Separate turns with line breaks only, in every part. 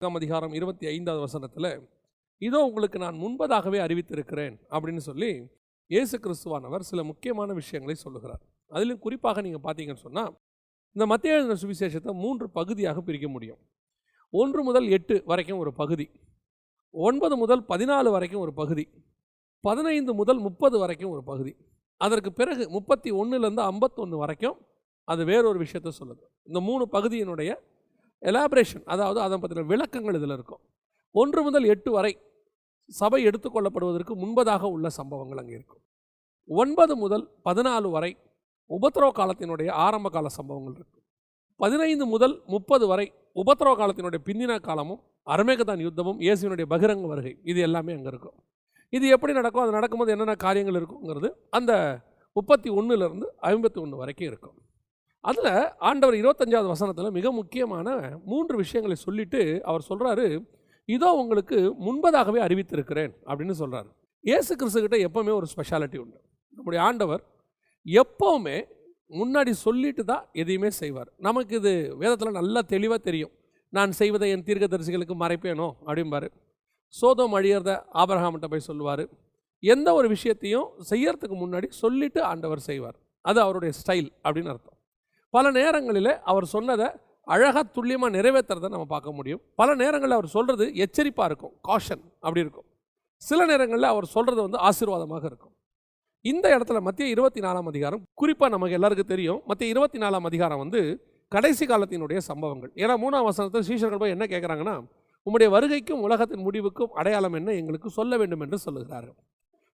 நான்காம் அதிகாரம் இருபத்தி ஐந்தாவது வசனத்தில் இதோ உங்களுக்கு நான் முன்பதாகவே அறிவித்திருக்கிறேன் அப்படின்னு சொல்லி இயேசு கிறிஸ்துவானவர் சில முக்கியமான விஷயங்களை சொல்லுகிறார். அதிலும் குறிப்பாக நீங்கள் பார்த்தீங்கன்னு சொன்னால் இந்த மத்திய எழுதின சுவிசேஷத்தை மூன்று பகுதியாக பிரிக்க முடியும். ஒன்று முதல் எட்டு வரைக்கும் ஒரு பகுதி ஒன்பது முதல் பதினாலு வரைக்கும் ஒரு பகுதி பதினைந்து முதல் முப்பது வரைக்கும் ஒரு பகுதி அதற்கு பிறகு முப்பத்தி ஒன்றுலேருந்து ஐம்பத்தொன்று வரைக்கும் அது வேறொரு விஷயத்த சொல்லுது. இந்த மூணு பகுதியினுடைய எலாபரேஷன் அதாவது அதை பற்றின விளக்கங்கள் இதில் இருக்கும். ஒன்று முதல் எட்டு வரை சபை எடுத்துக்கொள்ளப்படுவதற்கு முன்பதாக உள்ள சம்பவங்கள் அங்கே இருக்கும். ஒன்பது முதல் பதினாலு வரை உபத்திரவ காலத்தினுடைய ஆரம்ப கால சம்பவங்கள் இருக்கும். பதினைந்து முதல் முப்பது வரை உபத்திரவ காலத்தினுடைய பின்னின காலமும் அரமேகதான் யுத்தமும் இயேசுவினுடைய பகிரங்க வருகை இது எல்லாமே அங்கே இருக்கும். இது எப்படி நடக்கும்? அது நடக்கும்போது என்னென்ன காரியங்கள் இருக்குங்கிறது அந்த முப்பத்தி ஒன்றுலேருந்து ஐம்பத்தி ஒன்று வரைக்கும் இருக்கும். அதில் ஆண்டவர் இருபத்தஞ்சாவது வசனத்தில் மிக முக்கியமான மூன்று விஷயங்களை சொல்லிட்டு அவர் சொல்கிறாரு இதோ உங்களுக்கு முன்பதாகவே அறிவித்திருக்கிறேன் அப்படின்னு சொல்கிறாரு இயேசு கிறிஸ்துக்கிட்ட எப்போவுமே ஒரு ஸ்பெஷாலிட்டி உண்டு. நம்முடைய ஆண்டவர் எப்போவுமே முன்னாடி சொல்லிட்டு தான் எதையுமே செய்வார். நமக்கு இது வேதத்தில் நல்லா தெளிவாக தெரியும். நான் செய்வதை என் தீர்க்கதரிசிகளுக்கு மறைப்பேனோ? அப்படிம்பாரு. சோதம் அழியறத ஆபரகாமிட்ட போய் சொல்லுவார். எந்த ஒரு விஷயத்தையும் செய்யறதுக்கு முன்னாடி சொல்லிட்டு ஆண்டவர் செய்வார். அது அவருடைய ஸ்டைல் அப்படின்னு அர்த்தம். பல நேரங்களில் அவர் சொன்னதை அழகாக துல்லியமாக நிறைவேற்றுறதை நம்ம பார்க்க முடியும். பல நேரங்களில் அவர் சொல்கிறது எச்சரிப்பாக இருக்கும். காஷன் அப்படி இருக்கும். சில நேரங்களில் அவர் சொல்கிறது வந்து ஆசீர்வாதமாக இருக்கும். இந்த இடத்துல மத்திய இருபத்தி நாலாம் அதிகாரம் குறிப்பாக நமக்கு எல்லாருக்கும் தெரியும். மத்திய இருபத்தி நாலாம் அதிகாரம் வந்து கடைசி காலத்தினுடைய சம்பவங்கள். ஏன்னா மூணாம் வசனத்தில் சீஷர்கள் போய் என்ன கேட்குறாங்கன்னா உம்முடைய வருகைக்கும் உலகத்தின் முடிவுக்கும் அடையாளம் என்ன எங்களுக்கு சொல்ல வேண்டும் என்று சொல்லுகிறார்கள்.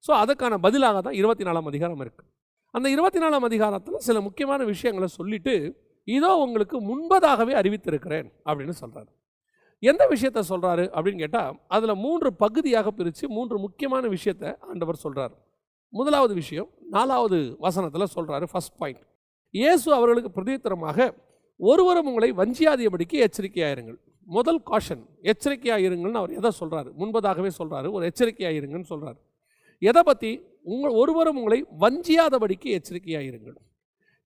ஸோ அதுக்கான பதிலாக தான் இருபத்தி நாலாம் அதிகாரம் இருக்குது அந்த இருபத்தி நாலாம் அதிகாரத்தில் சில முக்கியமான விஷயங்களை சொல்லிட்டு இதோ உங்களுக்கு முன்பதாகவே அறிவித்திருக்கிறேன் அப்படின்னு சொல்கிறாரு எந்த விஷயத்த சொல்கிறாரு அப்படின்னு கேட்டால் அதில் மூன்று பகுதியாக பிரித்து மூன்று முக்கியமான விஷயத்தை ஆண்டவர் சொல்கிறார் முதலாவது விஷயம் நாலாவது வசனத்தில் சொல்கிறாரு ஃபர்ஸ்ட் பாயிண்ட் இயேசு அவர்களுக்கு பிரதித்திரமாக ஒருவரும் உங்களை வஞ்சியாதியபடிக்கு எச்சரிக்கையாயிருங்கள். முதல் காஷன் எச்சரிக்கையாயிருங்கள்னு அவர் எதை சொல்கிறாரு முன்பதாகவே சொல்கிறாரு ஒரு எச்சரிக்கையாயிருங்கன்னு சொல்கிறாரு எதை பற்றி உங்கள் ஒருவரும் உங்களை வஞ்சியாதபடிக்கு எச்சரிக்கையாக இருங்கள்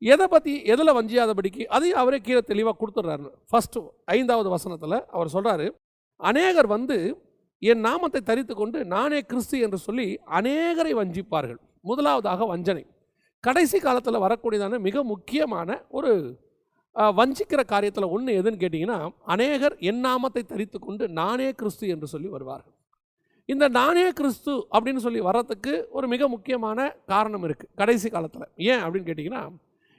எதை பற்றி எதில் வஞ்சியாதபடிக்கு அதையும் அவரே கீழே தெளிவாக கொடுத்துட்றாரு. ஃபஸ்ட்டு ஐந்தாவது வசனத்தில் அவர் சொல்கிறாரு அநேகர் வந்து என் நாமத்தை தரித்து கொண்டு நானே கிறிஸ்து என்று சொல்லி அநேகரை வஞ்சிப்பார்கள். முதலாவதாக வஞ்சனை. கடைசி காலத்தில் வரக்கூடியதான மிக முக்கியமான ஒரு வஞ்சிக்கிற காரியத்தில் ஒன்று எதுன்னு கேட்டிங்கன்னா அநேகர் என் நாமத்தை தரித்து கொண்டு நானே கிறிஸ்து என்று சொல்லி வருவார்கள். இந்த நானே கிறிஸ்து அப்படின்னு சொல்லி வர்றதுக்கு ஒரு மிக முக்கியமான காரணம் இருக்குது கடைசி காலத்தில். ஏன் அப்படின்னு கேட்டிங்கன்னா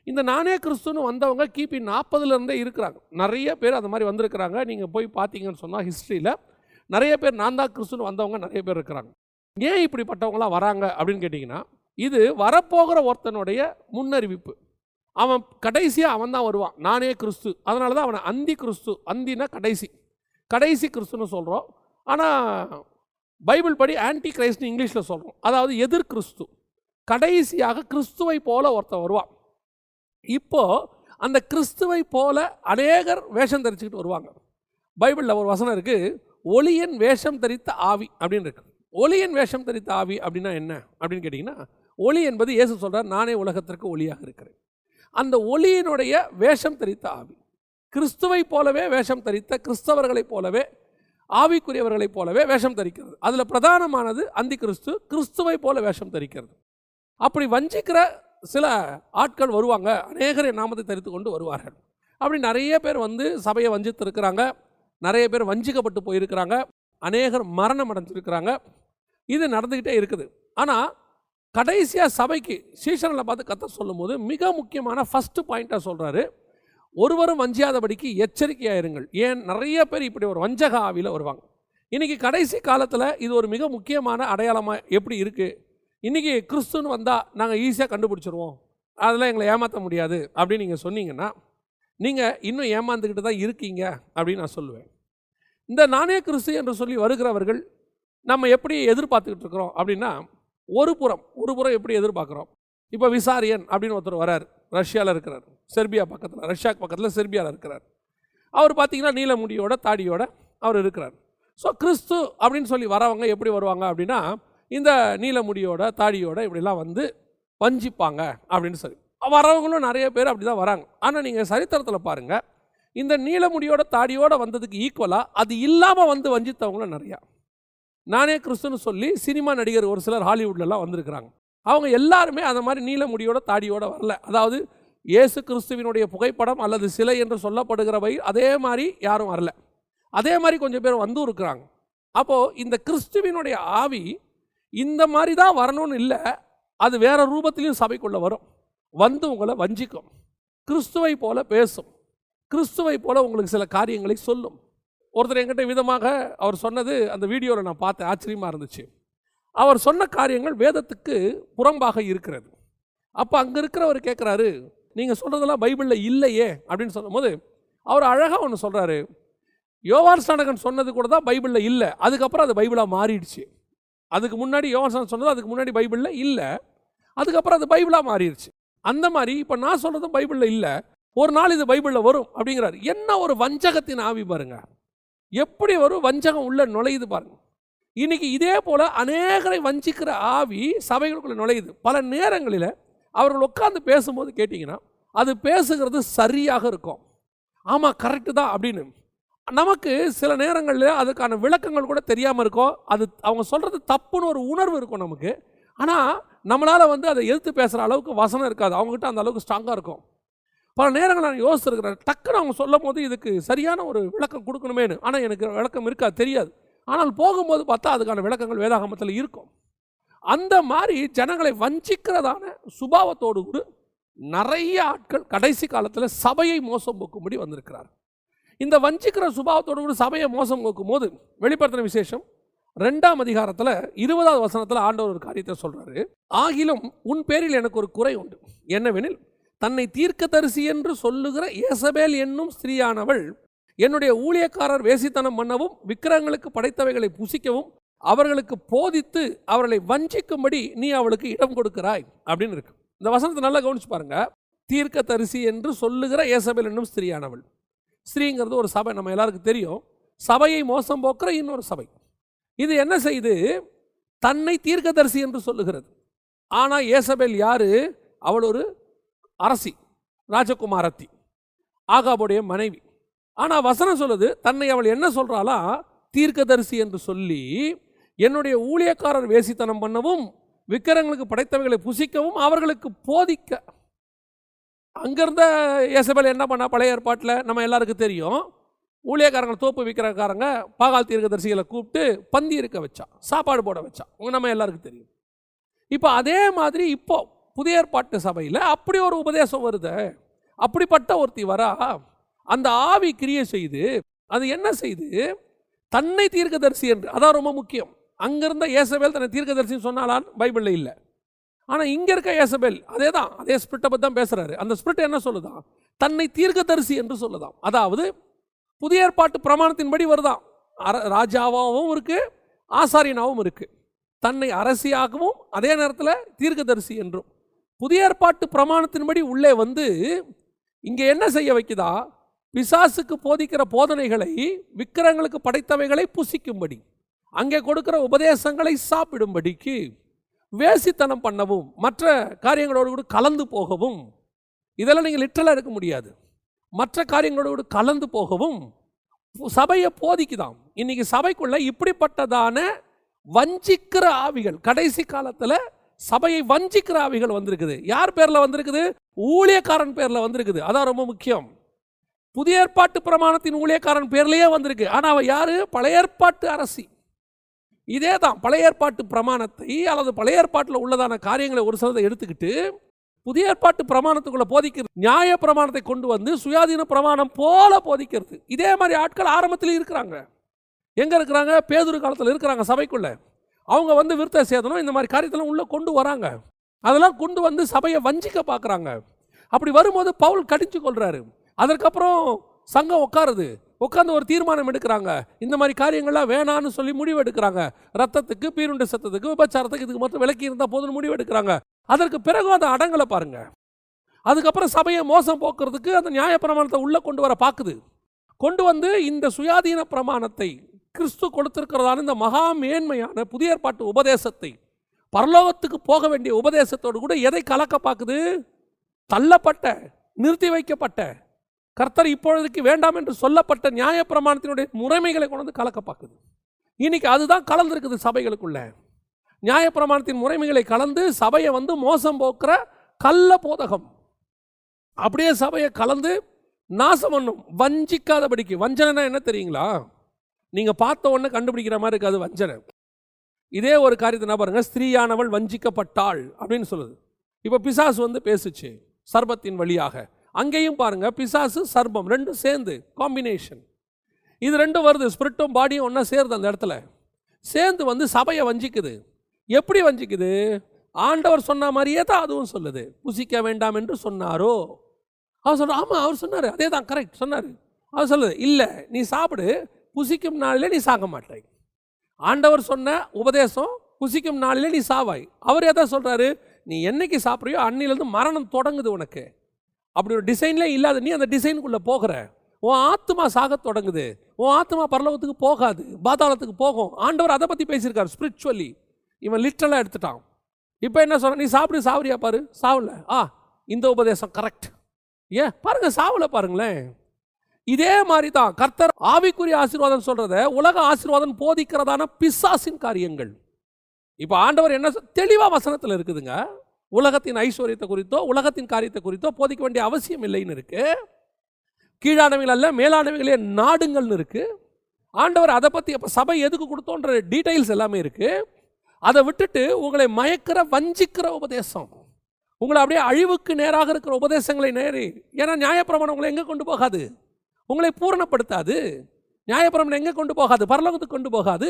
இந்த நானே கிறிஸ்துன்னு வந்தவங்க கிபி நாற்பதுலேருந்தே இருக்கிறாங்க. நிறைய பேர் அந்த மாதிரி வந்திருக்கிறாங்க. நீங்கள் போய் பார்த்தீங்கன்னு சொன்னால் ஹிஸ்ட்ரியில் நிறைய பேர் நான் தான் கிறிஸ்துன்னு வந்தவங்க நிறைய பேர் இருக்கிறாங்க. ஏன் இப்படிப்பட்டவங்களாம் வராங்க அப்படின்னு கேட்டிங்கன்னா இது வரப்போகிற ஒருத்தனுடைய முன்னறிவிப்பு. அவன் கடைசியாக அவன் தான் வருவான். நானே கிறிஸ்து. அதனால தான் அவனை அந்தி கிறிஸ்து அந்தினா கடைசி. கடைசி கிறிஸ்துன்னு சொல்கிறோம் ஆனால் பைபிள் படி ஆன்டி கிரைஸ்ட்னு இங்கிலீஷில் சொல்கிறோம் அதாவது எதிர் கிறிஸ்து. கடைசியாக கிறிஸ்துவை போல ஒருத்தன் வருவான். இப்போது அந்த கிறிஸ்துவை போல அநேகர் வேஷம் தரிச்சுக்கிட்டு வருவாங்க. பைபிளில் ஒரு வசனம் இருக்குது ஒளியன் வேஷம் தரித்த ஆவி அப்படின்னு இருக்கு. ஒளியன் வேஷம் தரித்த ஆவி அப்படின்னா என்ன? அப்படின்னு கேட்டிங்கன்னா ஒளி என்பது இயேசு சொல்கிறார் நானே உலகத்திற்கு ஒளியாக இருக்கிறேன். அந்த ஒளியினுடைய வேஷம் தரித்த ஆவி கிறிஸ்துவை போலவே வேஷம் தரித்த கிறிஸ்தவர்களைப் போலவே ஆவிக்குரியவர்களைப் போலவே வேஷம் தரிக்கிறது. அதில் பிரதானமானது அந்தி கிறிஸ்து கிறிஸ்துவை போல வேஷம் தரிக்கிறது. அப்படி வஞ்சிக்கிற சில ஆட்கள் வருவாங்க. அநேகரை நாமத்தை தரித்து கொண்டு வருவார்கள். அப்படி நிறைய பேர் வந்து சபையை வஞ்சித்து இருக்கிறாங்க நிறைய பேர் வஞ்சிக்கப்பட்டு போயிருக்கிறாங்க. அநேகர் மரணம் அடைஞ்சிருக்கிறாங்க. இது நடந்துக்கிட்டே இருக்குது. ஆனால் கடைசியாக சபைக்கு சீசனில் பார்த்து கத்த சொல்லும்போது மிக முக்கியமான ஃபஸ்ட்டு பாயிண்ட்டாக சொல்கிறாரு ஒருவரும் வஞ்சியாதபடிக்கு எச்சரிக்கையாக இருங்கள் ஏன்? நிறைய பேர் இப்படி ஒரு வஞ்சக ஆவியில் வருவாங்க. இன்றைக்கி கடைசி காலத்தில் இது ஒரு மிக முக்கியமான அடையாளமாக எப்படி இருக்குது இன்றைக்கி கிறிஸ்துன்னு வந்தால் நாங்கள் ஈஸியாக கண்டுபிடிச்சிருவோம். அதெல்லாம் எங்களை ஏமாற்ற முடியாது அப்படின்னு நீங்கள் சொன்னீங்கன்னா நீங்கள் இன்னும் ஏமாந்துக்கிட்டு தான் இருக்கீங்க அப்படின்னு நான் சொல்லுவேன். இந்த நானே கிறிஸ்து என்று சொல்லி வருகிறவர்கள் நம்ம எப்படி எதிர்பார்த்துக்கிட்டு இருக்கிறோம் அப்படின்னா ஒரு புறம் ஒரு புறம் எப்படி எதிர்பார்க்குறோம்? இப்போ விசாரியன் அப்படின்னு ஒருத்தர் வரார். ரஷ்யாவில் இருக்கிறார். செர்பியா பக்கத்தில் ரஷ்யாக்கு பக்கத்தில் செர்பியாவில் இருக்கிறார். அவர் பார்த்தீங்கன்னா நீல முடியோட தாடியோட அவர் இருக்கிறார். ஸோ கிறிஸ்து அப்படின்னு சொல்லி வரவங்க எப்படி வருவாங்க அப்படின்னா இந்த நீல முடியோட தாடியோட இப்படிலாம் வந்து வஞ்சிப்பாங்க அப்படின்னு சொல்லி. வரவங்களும் நிறைய பேர் அப்படி தான் வராங்க. ஆனால் நீங்கள் சரித்திரத்தில் பாருங்கள் இந்த நீலமுடியோட தாடியோட வந்ததுக்கு ஈக்குவலாக அது இல்லாமல் வந்து வஞ்சித்தவங்களும் நிறையா. நானே கிறிஸ்துன்னு சொல்லி சினிமா நடிகர் ஒரு சிலர் ஹாலிவுட்லலாம் வந்திருக்கிறாங்க. அவங்க எல்லாருமே அந்த மாதிரி நீலமுடியோட தாடியோட வரல. அதாவது இயேசு கிறிஸ்துவினுடைய புகைப்படம் அல்லது சிலை என்று சொல்லப்படுகிறவை அதே மாதிரி யாரும் வரல. அதே மாதிரி கொஞ்சம் பேர் வந்தும் இருக்கிறாங்க. அப்போது இந்த கிறிஸ்துவினுடைய ஆவி இந்த மாதிரி தான் வரணும்னு இல்லை அது வேற ரூபத்திலையும் சபைக்குள்ளே வரும். வந்து உங்களை வஞ்சிக்கும். கிறிஸ்துவை போல பேசும். கிறிஸ்துவை போல உங்களுக்கு சில காரியங்களை சொல்லும். ஒருத்தர் என்கிட்ட விதமாக அவர் சொன்னது அந்த வீடியோவில் நான் பார்த்தேன் ஆச்சரியமாக இருந்துச்சு. அவர் சொன்ன காரியங்கள் வேதத்துக்கு புறம்பாக இருக்கிறது. அப்போ அங்கே இருக்கிறவர் கேட்குறாரு நீங்கள் சொல்கிறதெல்லாம் பைபிளில் இல்லையே அப்படின்னு சொல்லும்போது அவர் அழகாக ஒன்று சொல்கிறாரு யோவான் ஸ்நானகன் சொன்னது கூட தான் பைபிளில் இல்லை. அதுக்கப்புறம் அது பைபிளாக மாறிடுச்சு. அதுக்கு முன்னாடி யோவான் ஸ்நானகன் சொன்னது அதுக்கு முன்னாடி பைபிளில் இல்லை. அதுக்கப்புறம் அது பைபிளாக மாறிடுச்சு. அந்த மாதிரி இப்போ நான் சொல்கிறது பைபிளில் இல்லை. ஒரு நாள் இது பைபிளில் வரும் அப்படிங்கிறாரு. என்ன ஒரு வஞ்சகத்தின் ஆவி பாருங்க. எப்படி ஒரு வஞ்சகம் உள்ள நுழையுது பாருங்க. இன்னைக்கு இதே போல் அநேகரை வஞ்சிக்கிற ஆவி சபைகளுக்குள்ளே நுழையுது. பல நேரங்களில் அவர்கள் உட்காந்து பேசும்போது கேட்டிங்கன்னா அது பேசுகிறது சரியாக இருக்கும். ஆமாம் கரெக்டு தான் அப்படின்னு. நமக்கு சில நேரங்களில் அதுக்கான விளக்கங்கள் கூட தெரியாமல் இருக்கும். அது அவங்க சொல்கிறது தப்புன்னு ஒரு உணர்வு இருக்கும் நமக்கு. ஆனால் நம்மளால் வந்து அதை எதிர்த்து பேசுகிற அளவுக்கு வசனம் இருக்காது. அவங்ககிட்ட அந்த அளவுக்கு ஸ்ட்ராங்காக இருக்கும். பல நேரங்கள் நான் யோசிச்சிருக்கிறேன். டக்குன்னு அவங்க சொல்லும் போது இதுக்கு சரியான ஒரு விளக்கம் கொடுக்கணுமேனு ஆனால் எனக்கு விளக்கம் இருக்காது தெரியாது. ஆனால் போகும்போது பார்த்தா அதுக்கான விளக்கங்கள் வேதாகமத்தில் இருக்கும். அந்த மாதிரி ஜனங்களை வஞ்சிக்கிறதான சுபாவத்தோடு கூட நிறைய ஆட்கள் கடைசி காலத்தில் சபையை மோசம் போக்கும்படி வந்திருக்கிறார் இந்த வஞ்சிக்கிற சுபாவத்தோடு கூட சபையை மோசம் போக்கும் போது வெளிப்படுத்தின விசேஷம் ரெண்டாம் அதிகாரத்தில் இருபதாவது வசனத்தில் ஆண்டவர் ஒரு காரியத்தை சொல்கிறாரு ஆகிலும் உன் பேரில் எனக்கு ஒரு குறை உண்டு. என்னவெனில் தன்னை தீர்க்கதரிசி என்று சொல்லுகிற ஏசபேல் என்னும் ஸ்திரீயானவள் என்னுடைய ஊழியக்காரர் வேசித்தனம் பண்ணவும் விக்கிரகங்களுக்கு படைத்தவைகளை புசிக்கவும் அவர்களுக்கு போதித்து அவர்களை வஞ்சிக்கும்படி நீ அவளுக்கு இடம் கொடுக்கிறாய் அப்படின்னு இருக்கு. இந்த வசனத்தை நல்லா கவனிச்சு பாருங்க. தீர்க்கதரிசி என்று சொல்லுகிற ஏசபேல் என்னும் ஸ்திரீயானவள். ஸ்திரீங்கிறது ஒரு சபை நம்ம எல்லாருக்கும் தெரியும். சபையை மோசம் போக்குற இன்னொரு சபை. இது என்ன செய்து? தன்னை தீர்க்கதரிசி என்று சொல்லுகிறது. ஆனால் ஏசபேல் யாரு? அவள் ஒரு அரசி ராஜகுமாரத்தி ஆகாபுடைய மனைவி. ஆனால் வசனம் சொல்லுது தன்னை அவள் என்ன சொல்கிறாளா தீர்க்கதரிசி என்று சொல்லி என்னுடைய ஊழியக்காரர் வேசித்தனம் பண்ணவும் விக்கிரங்களுக்கு படைத்தவைகளை புசிக்கவும் அவர்களுக்கு போதிக்க. அங்கேருந்த ஏசபேல் என்ன பண்ணா பழைய ஏற்பாட்டில் நம்ம எல்லாருக்கும் தெரியும். ஊழியக்காரங்க தோப்பு விற்கிறக்காரங்க பாகால் தீர்க்கதரிசிகளை கூப்பிட்டு பந்தி இருக்க வச்சா சாப்பாடு போட வச்சா. உங்க நம்ம எல்லாருக்கும் தெரியும். இப்போ அதே மாதிரி இப்போ புதிய ஏற்பாட்டு சபையில் அப்படி ஒரு உபதேசம் வருது. அப்படிப்பட்ட ஒருத்தி வரா அந்த ஆவி கிரியை செய்து அது என்ன செய்து? தன்னை தீர்க்கதரிசி என்று அதான் ரொம்ப முக்கியம். அங்கிருந்த ஏசபேல் தன்னை தீர்க்கதரிசின்னு சொன்னாலான் பைபிளில் இல்லை. ஆனால் இங்கே இருக்க ஏசபேல் அதே தான் அதே ஸ்பிரிட்டை பற்றி தான் பேசுகிறாரு அந்த ஸ்பிரிட் என்ன சொல்லுதான் தன்னை தீர்க்கதரிசி என்று சொல்லுதாம். அதாவது புதிய ஏற்பாட்டு பிரமாணத்தின்படி வருதான் அர ராஜாவாகவும் இருக்குது ஆசாரியனாகவும் இருக்குது தன்னை அரசியாகவும் அதே நேரத்தில் தீர்க்கதரிசி என்றும். புதிய ஏற்பாட்டு பிரமாணத்தின்படி உள்ளே வந்து இங்கே என்ன செய்ய வைக்குதா? பிசாசுக்கு போதிக்கிற போதனைகளை விக்கிரங்களுக்கு படைத்தவைகளை புசிக்கும்படி. அங்கே கொடுக்குற உபதேசங்களை சாப்பிடும்படிக்கு வேசித்தனம் பண்ணவும் மற்ற காரியங்களோடு கூட கலந்து போகவும் இதெல்லாம் நீங்கள் லிட்டலாக இருக்க முடியாது. மற்ற காரியங்களோடு கூட கலந்து போகவும் சபையை போதிக்குதாம். இன்னைக்கு சபைக்குள்ள இப்படிப்பட்டதான வஞ்சிக்கிற ஆவிகள் கடைசி காலத்தில் சபையை வஞ்சிக்கிற ஆவிகள் வந்திருக்குது. யார் பேரில் வந்திருக்குது? ஊழியக்காரன் பேரில் வந்திருக்குது. அதான் ரொம்ப முக்கியம். புதிய ஏற்பாட்டு பிரமாணத்தின் ஊழியக்காரன் பேர்லேயே வந்திருக்கு. ஆனால் அவன் யார்? பழைய ஏற்பாட்டு அரசி. இதே தான் பழைய ஏற்பாட்டு பிரமாணத்தை அல்லது பழைய ஏற்பாட்டில் உள்ளதான காரியங்களை ஒரு சிலதை எடுத்துக்கிட்டு புதிய ஏற்பாட்டு பிரமாணத்துக்குள்ள போதிக்கிறது நியாய பிரமாணத்தை கொண்டு வந்து சுயாதீன பிரமாணம் போல போதிக்கிறது. இதே மாதிரி ஆட்கள் ஆரம்பத்தில் இருக்கிறாங்க. எங்க இருக்கிறாங்க? பேதுரு காலத்தில் இருக்கிறாங்க சபைக்குள்ள. அவங்க வந்து விருத்த சேதனம் இந்த மாதிரி காரியத்தெல்லாம் உள்ள கொண்டு வராங்க. அதெல்லாம் கொண்டு வந்து சபையை வஞ்சிக்க பார்க்குறாங்க அப்படி வரும்போது பவுல் கடிச்சு கொள்றாரு அதற்கப்புறம் சங்கம் உட்காருது. உட்காந்து ஒரு தீர்மானம் எடுக்கிறாங்க. இந்த மாதிரி காரியங்கள்லாம் வேணான்னு சொல்லி முடிவு எடுக்கிறாங்க ரத்தத்துக்கு பீருண்டு சத்தத்துக்கு விபச்சாரத்துக்கு இதுக்கு மட்டும் விலக்கி இருந்தால் போதும்னு முடிவு எடுக்கிறாங்க அதற்கு பிறகு அந்த அடங்கலை பாருங்க. அதுக்கப்புறம் சபையை மோசம் போக்குறதுக்கு அந்த நியாய பிரமாணத்தை உள்ளே கொண்டு வர பார்க்குது கொண்டு வந்து இந்த சுயாதீன பிரமாணத்தை கிறிஸ்து கொடுத்திருக்கிறதான இந்த மகா மேன்மையான புதிய ஏற்பாட்டு உபதேசத்தை பரலோகத்துக்கு போக வேண்டிய உபதேசத்தோடு கூட எதை கலக்க பார்க்குது தள்ளப்பட்ட நிறுத்தி வைக்கப்பட்ட கர்த்தர் இப்பொழுதுக்கு வேண்டாம் என்று சொல்லப்பட்ட நியாயப்பிரமாணத்தினுடைய முறைமைகளை கொண்டு வந்து கலக்க பார்க்குது இன்னைக்கு அதுதான் கலந்துருக்குது சபைகளுக்குள்ள. நியாயப்பிரமாணத்தின் முறைமைகளை கலந்து சபையை வந்து மோசம் போக்குற கள்ள போதகம். அப்படியே சபையை கலந்து நாசம் பண்ணும். வஞ்சிக்காதபடிக்கு. வஞ்சனைனா என்ன தெரியுங்களா? நீங்கள் பார்த்த உடனே கண்டுபிடிக்கிற மாதிரி இருக்காது வஞ்சனை. இதே ஒரு காரியத்தை என்ன பாருங்க. ஸ்திரீயானவள் வஞ்சிக்கப்பட்டாள் அப்படின்னு சொல்லுது. இப்போ பிசாசு வந்து பேசுச்சு சர்பத்தின் வழியாக. அங்கேயும் பாருங்க பிசாசு சர்பம் ரெண்டும் சேர்ந்து காம்பினேஷன் இது ரெண்டும் வருது ஸ்பிரிட்டும் பாடியும் ஒன்றா சேருது அந்த இடத்துல. சேர்ந்து வந்து சபையை வஞ்சிக்குது. எப்படி வஞ்சிக்குது? ஆண்டவர் சொன்ன மாதிரியே தான் அதுவும் சொல்லுது. புசிக்க வேண்டாம் என்று சொன்னாரோ? அவர் சொல்ற ஆமாம் அவர் சொன்னார் அதே தான் கரெக்ட் சொன்னார். அவர் சொல்லுது இல்லை நீ சாப்பிடு புசிக்கும் நாளிலே நீ சாக மாட்டாய். ஆண்டவர் சொன்ன உபதேசம் புசிக்கும் நாளிலே நீ சாவாய். அவர் எதை சொல்கிறாரு நீ என்னைக்கு சாப்பிட்றியோ அன்னிலேருந்து மரணம் தொடங்குது உனக்கு. அப்படி ஒரு டிசைன்லேயே இல்லாத நீ அந்த டிசைனுக்குள்ளே போகிற. உன் ஆத்மா சாகத் தொடங்குது. உன் ஆத்மா பரலோகத்துக்கு போகாது. பாதாளத்துக்கு போகும். ஆண்டவர் அதை பற்றி பேசியிருக்காரு ஸ்பிரிச்சுவலி இவன் லிட்டரலாக எடுத்துட்டான். இப்போ என்ன சொல்ற? நீ சாப்பிடு சாவரியா பாரு? சாவல. ஆ இந்த உபதேசம் கரெக்ட் ஏன்? பாருங்க சாவல பாருங்களேன். இதே மாதிரி தான் கர்த்தர் ஆவிக்குரிய ஆசீர்வாதம் சொல்கிறத உலக ஆசீர்வாதம் போதிக்கிறதான பிசாசின் காரியங்கள். இப்போ ஆண்டவர் என்ன தெளிவாக வசனத்தில் இருக்குதுங்க. உலகத்தின் ஐஸ்வர்யத்தை குறித்தோ உலகத்தின் காரியத்தை குறித்தோ போதிக்க வேண்டிய அவசியம் இல்லைன்னு இருக்குது கீழானவைகள் அல்ல மேலானவைகளே நாடுங்கள்னு இருக்குது ஆண்டவர் அதை பற்றி அப்போ சபை எதுக்கு கொடுத்தோன்ற டீட்டெயில்ஸ் எல்லாமே இருக்குது அதை விட்டுட்டு உங்களை மயக்கிற வஞ்சிக்கிற உபதேசம். உங்களை அப்படியே அழிவுக்கு நேராக இருக்கிற உபதேசங்களை நேரி. ஏன்னா நியாயப்பிரமாணம் உங்களை எங்கே கொண்டு போகாது? உங்களை பூரணப்படுத்தாது. நியாயப்பிரமாணம் எங்கே கொண்டு போகாது? பரலோகத்துக்கு கொண்டு போகாது.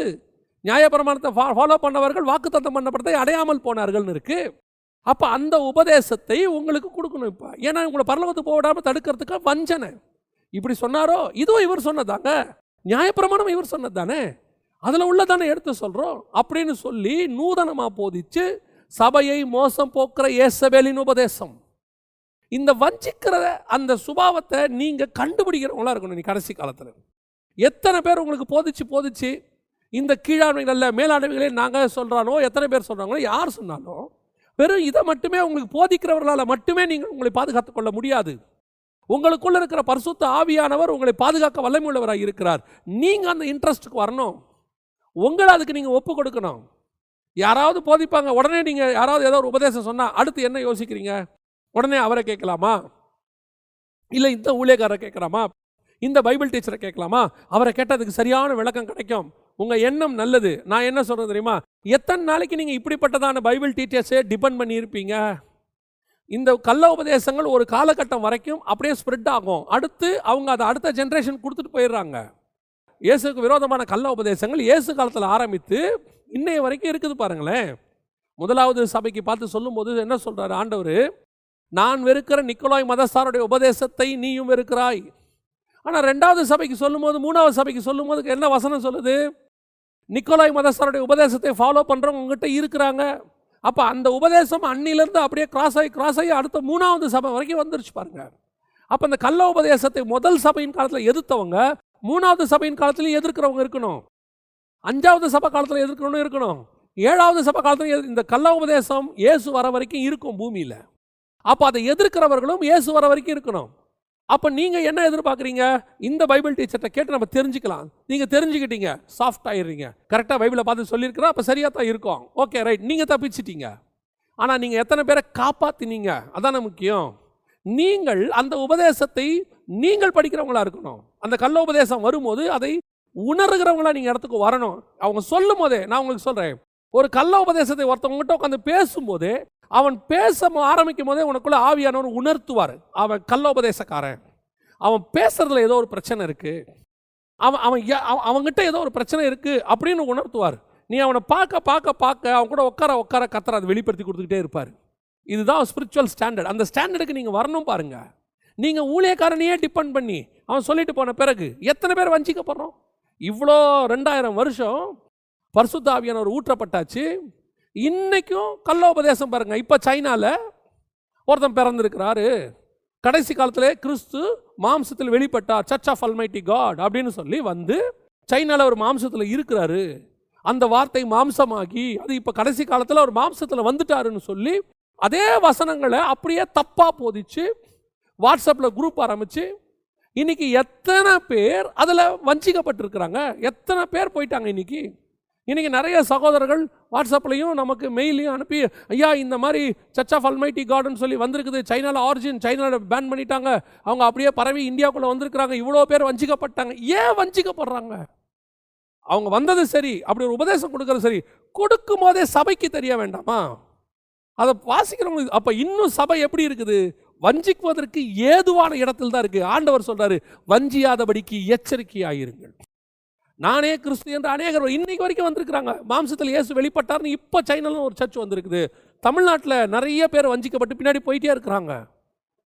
நியாயப்பிரமாணத்தை ஃபாலோ பண்ணவர்கள் வாக்குத்தத்தம் பண்ணப்பட்டதை அடையாமல் போனார்கள்னு இருக்குது அப்போ அந்த உபதேசத்தை உங்களுக்கு கொடுக்கணும் இப்போ. ஏன்னா உங்களை பரலோகத்துக்கு போக தடுக்கிறதுக்கு வஞ்சனை. இப்படி சொன்னாரோ? இதுவும் இவர் சொன்னதாங்க. நியாயப்பிரமாணம் இவர் சொன்னது தானே அதில் உள்ளதானே எடுத்து சொல்கிறோம் அப்படின்னு சொல்லி நூதனமாக போதிச்சு சபையை மோசம் போக்குற ஏசபேலின் உபதேசம். இந்த வஞ்சிக்கிற அந்த சுபாவத்தை நீங்கள் கண்டுபிடிக்கிறவங்களா இருக்கணும் நீ கடைசி காலத்தில். எத்தனை பேர் உங்களுக்கு போதிச்சு போதிச்சு? இந்த கீழாண்மைகளில் மேலாண்மைகளே நாங்கள் சொல்கிறானோ எத்தனை பேர் சொல்கிறாங்களோ யார் சொன்னாலும் வெறும் இதை மட்டுமே உங்களுக்கு போதிக்கிறவர்களால் மட்டுமே நீங்கள் உங்களை பாதுகாத்துக் கொள்ள முடியாது. உங்களுக்குள்ள இருக்கிற பரிசுத்த ஆவியானவர் உங்களை பாதுகாக்க வல்லமையுள்ளவராக இருக்கிறார். நீங்கள் அந்த இன்ட்ரெஸ்ட்டுக்கு வரணும். உங்களை அதுக்கு நீங்கள் ஒப்பு கொடுக்கணும். யாராவது போதிப்பாங்க உடனே நீங்கள் யாராவது ஏதோ ஒரு உபதேசம் சொன்னால் அடுத்து என்ன யோசிக்கிறீங்க? உடனே அவரை கேட்கலாமா? இல்லை இந்த ஊழியக்காரரை கேட்கலாமா? இந்த பைபிள் டீச்சரை கேட்கலாமா? அவரை கேட்டதுக்கு சரியான விளக்கம் கிடைக்கும். உங்கள் எண்ணம் நல்லது. நான் என்ன சொல்கிறது தெரியுமா? எத்தனை நாளைக்கு நீங்கள் இப்படிப்பட்டதான பைபிள் டீச்சர்ஸே டிபெண்ட் பண்ணியிருப்பீங்க? இந்த கள்ள உபதேசங்கள் ஒரு காலகட்டம் வரைக்கும் அப்படியே ஸ்ப்ரெட் ஆகும். அடுத்து அவங்க அதை அடுத்த ஜென்ரேஷன் கொடுத்துட்டு போயிடுறாங்க. இயேசுக்கு விரோதமான கள்ள உபதேசங்கள் இயேசு காலத்தில் ஆரம்பித்து இன்னைய வரைக்கும் இருக்குது பாருங்களேன். முதலாவது சபைக்கு பார்த்து சொல்லும்போது என்ன சொல்கிறார் ஆண்டவர் நான் வெறுக்கிற நிக்கோலாய் மதஸ்தாருடைய உபதேசத்தை நீயும் வெறுக்கிறாய். ஆனால் ரெண்டாவது சபைக்கு சொல்லும்போது மூணாவது சபைக்கு சொல்லும்போது என்ன வசனம் சொல்லுது? நிக்கோலாய் மதஸ்தாருடைய உபதேசத்தை ஃபாலோ பண்ணுறவங்க உங்ககிட்ட இருக்கிறாங்க. அப்போ அந்த உபதேசம் அன்னிலேருந்து அப்படியே கிராஸ் ஆகி கிராஸ் ஆகி அடுத்த மூணாவது சபை வரைக்கும் வந்துருச்சு பாருங்க. அப்போ அந்த கள்ள உபதேசத்தை முதல் சபையின் காலத்தில் எதிர்த்தவங்க மூணாவது சபையின் காலத்திலையும் எதிர்க்கிறவங்க இருக்கணும். அஞ்சாவது சபை காலத்தில் எதிர்க்கணும்னு இருக்கணும். ஏழாவது சபை காலத்தில் எதிர்- இந்த கள்ள உபதேசம் இயேசு வர வரைக்கும் இருக்கும் பூமியில். அப்போ அதை எதிர்க்கிறவர்களும் இயேசு வர வரைக்கும் இருக்கணும். அப்போ நீங்கள் என்ன எதிர்பார்க்குறீங்க? இந்த பைபிள் டீச்சர்கிட்ட கேட்டு நம்ம தெரிஞ்சுக்கலாம். நீங்கள் தெரிஞ்சுக்கிட்டீங்க. சாஃப்ட் ஆயிடுறீங்க. கரெக்டாக பைபிளை பார்த்து சொல்லியிருக்கிறோம் அப்போ சரியாக தான் இருக்கும். ஓகே ரைட் நீங்கள் தப்பிச்சிட்டீங்க ஆனால் நீங்கள் எத்தனை பேரை காப்பாற்றினீங்க அதானே முக்கியம். நீங்கள் அந்த உபதேசத்தை நீங்கள் படிக்கிறவங்களா இருக்கணும். அந்த கள்ள உபதேசம் வரும்போது அதை உணர்கிறவங்களா நீங்கள் இடத்துக்கு வரணும். அவங்க சொல்லும் போதே நான் உங்களுக்கு சொல்கிறேன் ஒரு கள்ள உபதேசத்தை ஒருத்தவங்ககிட்ட உட்காந்து பேசும்போதே அவன் பேச ஆரம்பிக்கும் போதே உனக்குள்ள ஆவியானவர் உணர்த்துவார். அவன் கள்ள உபதேசக்காரன் அவன் பேசுறதுல ஏதோ ஒரு பிரச்சனை இருக்கு. அவன் அவன் அவன் அவன்கிட்ட ஏதோ ஒரு பிரச்சனை இருக்கு அப்படின்னு உணர்த்துவார். நீ அவனை பார்க்க பார்க்க பார்க்க அவன் கூட உட்கார உட்கார கத்துற அதை வெளிப்படுத்தி கொடுத்துக்கிட்டே இருப்பார். இதுதான் ஸ்பிரிச்சுவல் ஸ்டாண்டர்ட் அந்த ஸ்டாண்டர்டுக்கு நீங்கள் வரணும் பாருங்க. நீங்கள் ஊழியக்காரனையே டிபெண்ட் பண்ணி அவன் சொல்லிட்டு போன பிறகு எத்தனை பேர் வஞ்சிக்கப்படுறோம் இவ்வளோ ரெண்டாயிரம் வருஷம் பரிசுத்தாவியானவர் ஊற்றப்பட்டாச்சு. இன்றைக்கும் கள்ள உபதேசம் இப்போ சைனாவில் ஒருத்தன் பிறந்திருக்கிறாரு. கடைசி காலத்தில் கிறிஸ்து மாம்சத்தில் வெளிப்பட்டார். சர்ச் ஆஃப் அல்மைட்டி காட் அப்படின்னு சொல்லி வந்து சைனாவில் ஒரு மாம்சத்தில் இருக்கிறாரு. அந்த வார்த்தை மாம்சமாகி அது இப்போ கடைசி காலத்தில் ஒரு மாம்சத்தில் வந்துட்டாருன்னு சொல்லி அதே வசனங்களை அப்படியே தப்பாக போதிச்சு வாட்ஸ்அப்பில் குரூப் ஆரம்பித்து இன்னைக்கு எத்தனை பேர் அதில் வஞ்சிக்கப்பட்டிருக்கிறாங்க. எத்தனை பேர் போயிட்டாங்க இன்னைக்கு? இன்றைக்கி நிறைய சகோதரர்கள் வாட்ஸ்அப்லையும் நமக்கு மெயிலையும் அனுப்பி ஐயா இந்த மாதிரி சர்ச் ஆஃப் அல்மைட்டி கார்டன் சொல்லி வந்திருக்குது. சைனாவில் ஆரிஜின் சைனாவில் பேன் பண்ணிட்டாங்க. அவங்க அப்படியே பரவி இந்தியாவுக்குள்ளே வந்திருக்கிறாங்க. இவ்வளோ பேர் வஞ்சிக்கப்பட்டாங்க. ஏன் வஞ்சிக்கப்படுறாங்க? அவங்க வந்தது சரி அப்படி ஒரு உபதேசம் கொடுக்கறது சரி. கொடுக்கும் போதே சபைக்கு தெரிய வேண்டாமா? அதை வாசிக்கிறவங்களுக்கு அப்போ இன்னும் சபை எப்படி இருக்குது? வஞ்சிக்குவதற்கு ஏதுவான இடத்தில் தான் இருக்குது ஆண்டவர் சொல்கிறாரு வஞ்சியாதபடிக்கு எச்சரிக்கையாயிருங்கள். நானே கிறிஸ்து என்று அநேகர் இன்னைக்கு வரைக்கும் வந்திருக்கிறாங்க. மாம்சத்தில் இயேசு வெளிப்பட்டார்னு இப்போ சைனாலும் ஒரு சர்ச் வந்திருக்குது. தமிழ்நாட்டில் நிறைய பேர் வஞ்சிக்கப்பட்டு பின்னாடி போயிட்டே இருக்கிறாங்க.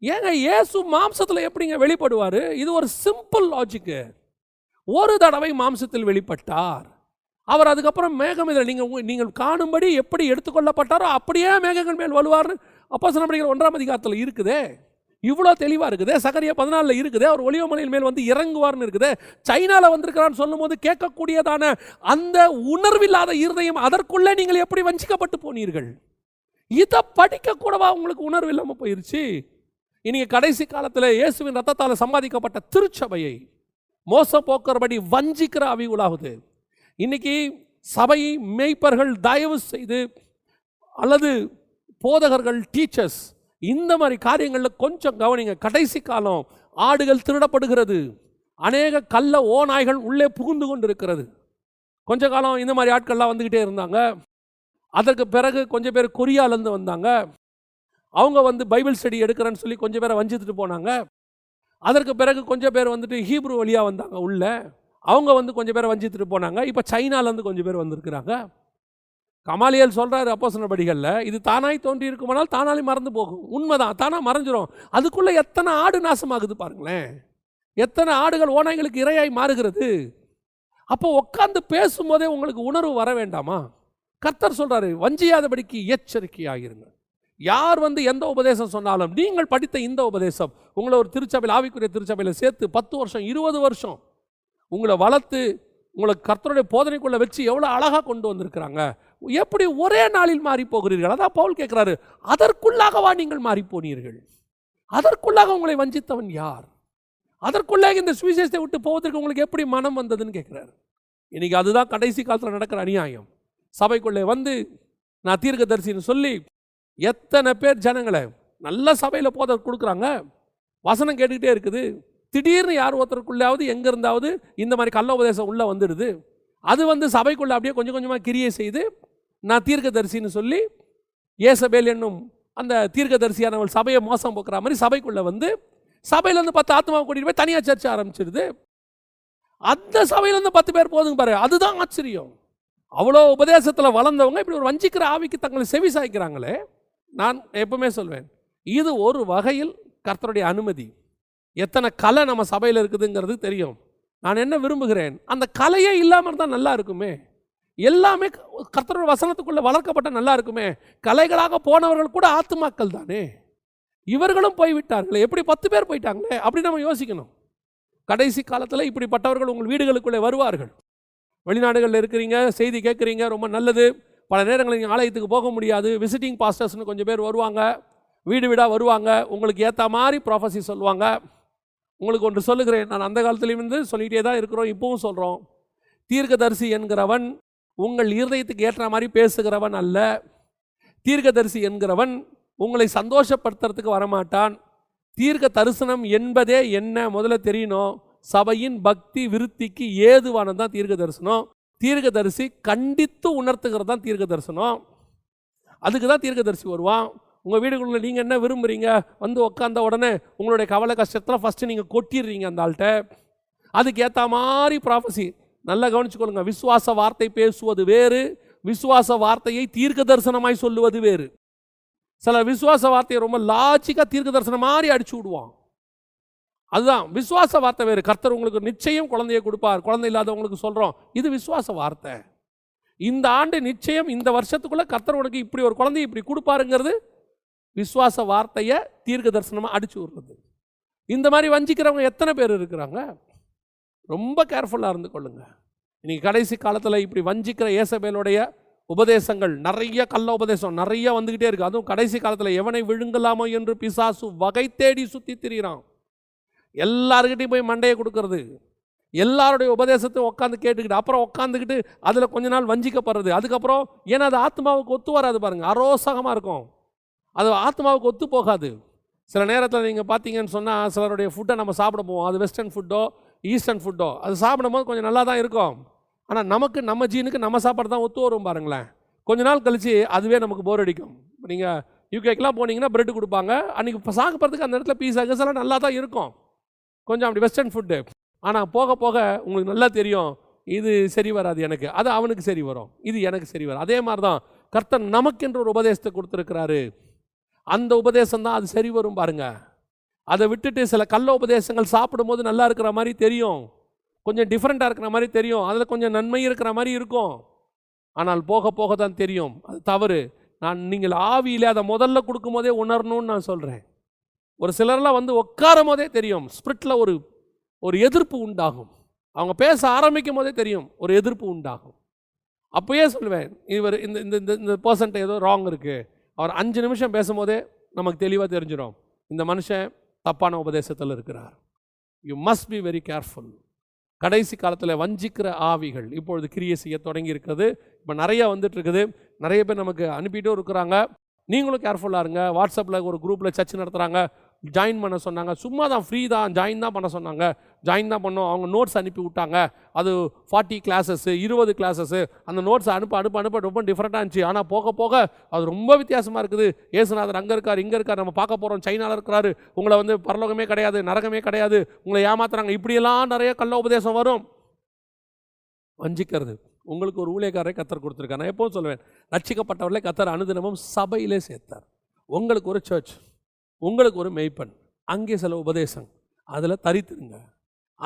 ஏங்க இயேசு மாம்சத்தில் எப்படிங்க வெளிப்படுவார்? இது ஒரு சிம்பிள் லாஜிக்கு ஒரு தடவை மாம்சத்தில் வெளிப்பட்டார். அவர் அதுக்கப்புறம் மேகம் இதில் நீங்கள் நீங்கள் காணும்படி எப்படி எடுத்துக்கொள்ளப்பட்டாரோ அப்படியே மேகங்கள் மேல் வலுவார்னு அப்போ சில ஒன்றாம் அதிகாரத்தில் இருக்குதே. இவ்வளோ தெளிவாக இருக்குது. சகரியா பதினாலில் இருக்குது. அவர் ஒளிவமலையின் மேல் வந்து இறங்குவார்னு இருக்குது. சைனாவில் வந்திருக்கிறான்னு சொல்லும்போது கேட்கக்கூடியதான அந்த உணர்வில்லாத இருதயம் அதற்குள்ளே நீங்கள் எப்படி வஞ்சிக்கப்பட்டு போனீர்கள்? இதை படிக்க கூடவா உங்களுக்கு உணர்வு இல்லாமல் போயிருச்சு? இன்னைக்கு கடைசி காலத்தில் இயேசுவின் ரத்தத்தால் சம்பாதிக்கப்பட்ட திருச்சபையை மோச போக்குறபடி வஞ்சிக்கிற அவி உலாகுது இன்னைக்கு சபை மேய்ப்பர்கள் தயவு செய்து அல்லது போதகர்கள் டீச்சர்ஸ் இந்த மாதிரி காரியங்களில் கொஞ்சம் கவனிங்க. கடைசி காலம் ஆடுகள் திருடப்படுகிறது. அநேக கள்ள ஓநாய்கள் உள்ளே புகுந்து கொண்டு இருக்கிறது கொஞ்ச காலம் இந்த மாதிரி ஆட்கள்லாம் வந்துக்கிட்டே இருந்தாங்க. அதற்கு பிறகு கொஞ்சம் பேர் கொரியாலேருந்து வந்தாங்க. அவங்க வந்து பைபிள் ஸ்டடி எடுக்கிறேன்னு சொல்லி கொஞ்சம் பேரை வஞ்சித்துட்டு போனாங்க. அதற்கு பிறகு கொஞ்சம் பேர் வந்துட்டு ஹீப்ரு வழியாக வந்தாங்க உள்ளே. அவங்க வந்து கொஞ்சம் பேரை வஞ்சித்துட்டு போனாங்க. இப்போ சைனாலேருந்து கொஞ்சம் பேர் வந்திருக்கிறாங்க. கமாலியல் சொல்கிறாரு அப்போ படிகளில் இது தானாய் தோன்றி இருக்குமானால் தானாலே மறந்து போகும். உண்மைதான் தானாக மறைஞ்சிரும். அதுக்குள்ளே எத்தனை ஆடு நாசமாகுது பாருங்களேன். எத்தனை ஆடுகள் ஓநாய்களுக்கு இரையாய் மாறுகிறது. அப்போ உட்காந்து பேசும்போதே உங்களுக்கு உணர்வு வர வேண்டாமா? கத்தர் சொல்கிறாரு வஞ்சியாதபடிக்கு எச்சரிக்கையாகிருங்க யார் வந்து எந்த உபதேசம் சொன்னாலும் நீங்கள் படித்த இந்த உபதேசம் உங்களை ஒரு திருச்சபையில் ஆவிக்குரிய திருச்சபையில் சேர்த்து பத்து வருஷம் இருபது வருஷம் உங்களை வளர்த்து உங்களை கர்த்தருடைய போதனைக்குள்ளே வச்சு எவ்வளோ அழகாக கொண்டு வந்திருக்கிறாங்க. எப்படி ஒரே நாளில் மாறி போகிறீர்கள் அதான் பவுல் கேட்குறாரு அதற்குள்ளாகவா நீங்கள் மாறி போனீர்கள் அதற்குள்ளாக உங்களை வஞ்சித்தவன் யார்? அதற்குள்ளாக இந்த சுவிசேஷத்தை விட்டு போவதற்கு உங்களுக்கு எப்படி மனம் வந்ததுன்னு கேட்குறாரு. இன்னைக்கு அதுதான் கடைசி காலத்தில் நடக்கிற அநியாயம். சபைக்குள்ளே வந்து நான் தீர்க்கதரிசின்னு சொல்லி எத்தனை பேர் ஜனங்களை நல்ல சபையில் போத கொடுக்குறாங்க? வசனம் கேட்டுக்கிட்டே இருக்குது. திடீர்னு யார் ஒருத்தருக்குள்ளாவது எங்கே இருந்தாவது இந்த மாதிரி கள்ள உபதேசம் உள்ளே வந்துடுது. அது வந்து சபைக்குள்ளே அப்படியே கொஞ்சம் கொஞ்சமாக கிரியை செய்து நான் தீர்க்கதரிசின்னு சொல்லி ஏசபேல் என்னும் அந்த தீர்க்கதரிசியானவள் சபையை மோசம் போக்குற மாதிரி சபைக்குள்ளே வந்து சபையிலேருந்து பத்து ஆத்மாவை கூட்டிகிட்டு போய் தனியாக சர்ச்சை ஆரம்பிச்சிருது. அந்த சபையிலேருந்து பத்து பேர் போதுங்க பாரு அதுதான் ஆச்சரியம். அவ்வளோ உபதேசத்தில் வளர்ந்தவங்க இப்படி ஒரு வஞ்சிக்கிற ஆவிக்கு தங்களை செவி சாய்க்கிறாங்களே நான் எப்பவுமே சொல்வேன் இது ஒரு வகையில் கர்த்தருடைய அனுமதி. எத்தனை கலை நம்ம சபையில் இருக்குதுங்கிறது தெரியும். நான் என்ன விரும்புகிறேன் அந்த கலையே இல்லாமல் இருந்தால் நல்லா இருக்குமே. எல்லாமே கர்த்தரோட வசனத்துக்குள்ளே வளர்க்கப்பட்ட நல்லா இருக்குமே. கலைகளாக போனவர்கள் கூட ஆத்துமாக்கள் தானே. இவர்களும் போய்விட்டார்களே. எப்படி பத்து பேர் போயிட்டாங்களே? அப்படி நம்ம யோசிக்கணும். கடைசி காலத்தில் இப்படிப்பட்டவர்கள் உங்கள் வீடுகளுக்குள்ளே வருவார்கள். வெளிநாடுகளில் இருக்கிறீங்க செய்தி கேட்குறீங்க ரொம்ப நல்லது. பல நேரங்களில் நீங்கள் ஆலயத்துக்கு போக முடியாது. விசிட்டிங் பாஸ்டர்ஸ்னு கொஞ்சம் பேர் வருவாங்க. வீடு வீடாக வருவாங்க. உங்களுக்கு ஏற்ற மாதிரி ப்ராஃபஸி சொல்லுவாங்க. உங்களுக்கு ஒன்று சொல்லுகிறேன். நான் அந்த காலத்துலேருந்து இருந்து சொல்லிகிட்டே தான் இருக்கிறோம். இப்பவும் சொல்கிறோம் தீர்க்கதரிசி என்கிறவன் உங்கள் இருதயத்துக்கு ஏற்ற மாதிரி பேசுகிறவன் அல்ல. தீர்க்கதரிசி என்கிறவன் உங்களை சந்தோஷப்படுத்துறதுக்கு வரமாட்டான். தீர்க்க தரிசனம் என்பதே என்ன? முதல்ல தெரியணும். சபையின் பக்தி விருத்திக்கு ஏதுவானது தான் தீர்க்க தரிசனம். தீர்க்கதரிசி கண்டித்து உணர்த்துகிறது தான் தீர்க்க தரிசனம். அதுக்கு தான் தீர்க்கதரிசி வருவான். உங்கள் வீடுகளில் நீங்கள் என்ன விரும்புகிறீங்க வந்து உட்காந்த உடனே உங்களுடைய கவலை கஷ்டத்தில் ஃபஸ்ட்டு நீங்கள் கொட்டிடுறீங்க அந்த ஆள்கிட்ட. அதுக்கு ஏற்ற மாதிரி ப்ராஃபஸி நல்லா கவனிச்சுக்கொள்ளுங்க. விசுவாச வார்த்தை பேசுவது வேறு விசுவாச வார்த்தையை தீர்க்க தரிசனமாய் சொல்லுவது வேறு. சில விசுவாச வார்த்தையை ரொம்ப லாஜிக்காக தீர்க்க தரிசனம் மாதிரி அடிச்சு விடுவான். அதுதான் விசுவாச வார்த்தை வேறு. கர்த்தர் உங்களுக்கு நிச்சயம் குழந்தையை கொடுப்பார். குழந்தை இல்லாதவங்களுக்கு சொல்கிறோம் இது விசுவாச வார்த்தை. இந்த ஆண்டு நிச்சயம் இந்த வருஷத்துக்குள்ள கர்த்தர் உனக்கு இப்படி ஒரு குழந்தையை இப்படி கொடுப்பாருங்கிறது விசுவாச வார்த்தையை தீர்க்க தரிசனமாக அடிச்சு விடுறது. இந்த மாதிரி வஞ்சிக்கிறவங்க எத்தனை பேர் இருக்கிறாங்க? ரொம்ப கேர்ஃபுல்லாக இருந்து கொள்ளுங்க. இன்னைக்கு கடைசி காலத்தில் இப்படி வஞ்சிக்கிற ஏசபேலுடைய உபதேசங்கள் நிறைய கள்ள உபதேசம் நிறைய வந்துக்கிட்டே இருக்குது அதுவும் கடைசி காலத்தில் எவனை விழுங்கலாமோ என்று பிசாசு வகை தேடி சுற்றி திரிகிறான் எல்லாருக்கிட்டையும் போய் மண்டையை கொடுக்கறது. எல்லாருடைய உபதேசத்தையும் உட்காந்து கேட்டுக்கிட்டு அப்புறம் உட்காந்துக்கிட்டு அதில் கொஞ்ச நாள் வஞ்சிக்கப்படுறது. அதுக்கப்புறம் ஏன்னா அது ஆத்மாவுக்கு ஒத்து வராது பாருங்கள் அரோசகமாக இருக்கும். அது ஆத்மாவுக்கு ஒத்து போகாது. சில நேரத்தில் நீங்கள் பார்த்தீங்கன்னு சொன்னால் சிலருடைய ஃபுட்டை நம்ம சாப்பிட போவோம். அது வெஸ்டர்ன் ஃபுட்டோ ஈஸ்டர்ன் ஃபுட்டோ அது சாப்பிடும்போது கொஞ்சம் நல்லா தான் இருக்கும். ஆனால் நமக்கு நம்ம ஜீனுக்கு நம்ம சாப்பாடு தான் ஒத்து வரும் பாருங்களேன். கொஞ்ச நாள் கழித்து அதுவே நமக்கு போர் அடிக்கும். நீங்கள் யூகேக்கெலாம் போனீங்கன்னா பிரெட் கொடுப்பாங்க. அன்றைக்கி இப்போ சாப்பிட்றதுக்கு அந்த இடத்துல பீஸா கீஸெல்லாம் நல்லா தான் இருக்கும். கொஞ்சம் அப்படி வெஸ்டர்ன் ஃபுட்டு ஆனால் போக போக உங்களுக்கு நல்லா தெரியும். இது சரி வராது எனக்கு. அது அவனுக்கு சரி வரும். இது எனக்கு சரி வரும் அதே மாதிரி தான் கர்த்தன் நமக்கென்று ஒரு உபதேசத்தை கொடுத்துருக்கிறாரு. அந்த உபதேசம் தான் அது சரி வரும் பாருங்கள் அதை விட்டுட்டு சில கள்ள உபதேசங்கள் சாப்பிடும்போது நல்லா இருக்கிற மாதிரி தெரியும். கொஞ்சம் டிஃப்ரெண்ட்டாக இருக்கிற மாதிரி தெரியும். அதில் கொஞ்சம் நன்மை இருக்கிற மாதிரி இருக்கும். ஆனால் போக போக தான் தெரியும். அது தவறு. நான் நீங்கள் ஆவியில் அதை முதல்ல கொடுக்கும்போதே உணரணும்னு நான் சொல்கிறேன் ஒரு சிலர்லாம் வந்து உட்காரும் போதே தெரியும். ஸ்பிரிட்டில் ஒரு ஒரு எதிர்ப்பு உண்டாகும். அவங்க பேச ஆரம்பிக்கும் போதே தெரியும். ஒரு எதிர்ப்பு உண்டாகும். அப்போயே சொல்லுவேன் இவர் இந்த இந்த இந்த இந்த பர்சன்ட் ஏதோ ராங் இருக்குது அவர் அஞ்சு நிமிஷம் பேசும்போதே நமக்கு தெளிவாக தெரிஞ்சிடும் இந்த மனுஷன் தப்பான உபதேசத்தில் இருக்கிறார். You must be very careful கடைசி காலத்தில் வஞ்சிக்கிற ஆவிகள் இப்பொழுது கிரியை செய்ய தொடங்கி இருக்குது இப்போ நிறைய வந்துட்டு இருக்குது நிறைய பேர் நமக்கு அனுப்பிட்டும் இருக்கிறாங்க. நீங்களும் கேர்ஃபுல்லாக இருங்க. வாட்ஸ்அப்பில் ஒரு குரூப்பில் சர்ச் நடத்துகிறாங்க ஜாயின் பண்ண சொன்னாங்க. சும்மா தான் ஃப்ரீ தான் ஜாயின் தான் பண்ண சொன்னாங்க. ஜாயின் தான் பண்ணோம். அவங்க நோட்ஸ் அனுப்பி விட்டாங்க. அது ஃபார்ட்டி கிளாஸஸ்ஸு இருபது கிளாஸஸ்ஸு அந்த நோட்ஸ் அனுப்ப அனுப்ப அனுப்ப ரொம்ப டிஃப்ரெண்ட்டாக இருந்துச்சு. ஆனால் போக போக அது ரொம்ப வித்தியாசமாக இருக்குது. ஏசுநாதர் அங்கே இருக்கார் இங்கே இருக்கார். நம்ம பார்க்க போகிறோம் சைனாவில் இருக்கிறாரு. உங்களை வந்து பரலோகமே கிடையாது நரகமே கிடையாது. உங்களை ஏமாத்துறாங்க. இப்படியெல்லாம் நிறைய கள்ள உபதேசம் வரும். வஞ்சிக்கிறது. உங்களுக்கு ஒரு ஊழியக்காரரை கத்தர் கொடுத்துருக்காரு. நான் எப்போவும் சொல்லுவேன் ரட்சிக்கப்பட்டவர்களே கத்தர் அனுதினமும் சபையிலே சேர்த்தார். உங்களுக்கு ஒரு சர்ச் உங்களுக்கு ஒரு மெய்ப்பன் அங்கே சில உபதேசம் அதில் தரித்துருங்க.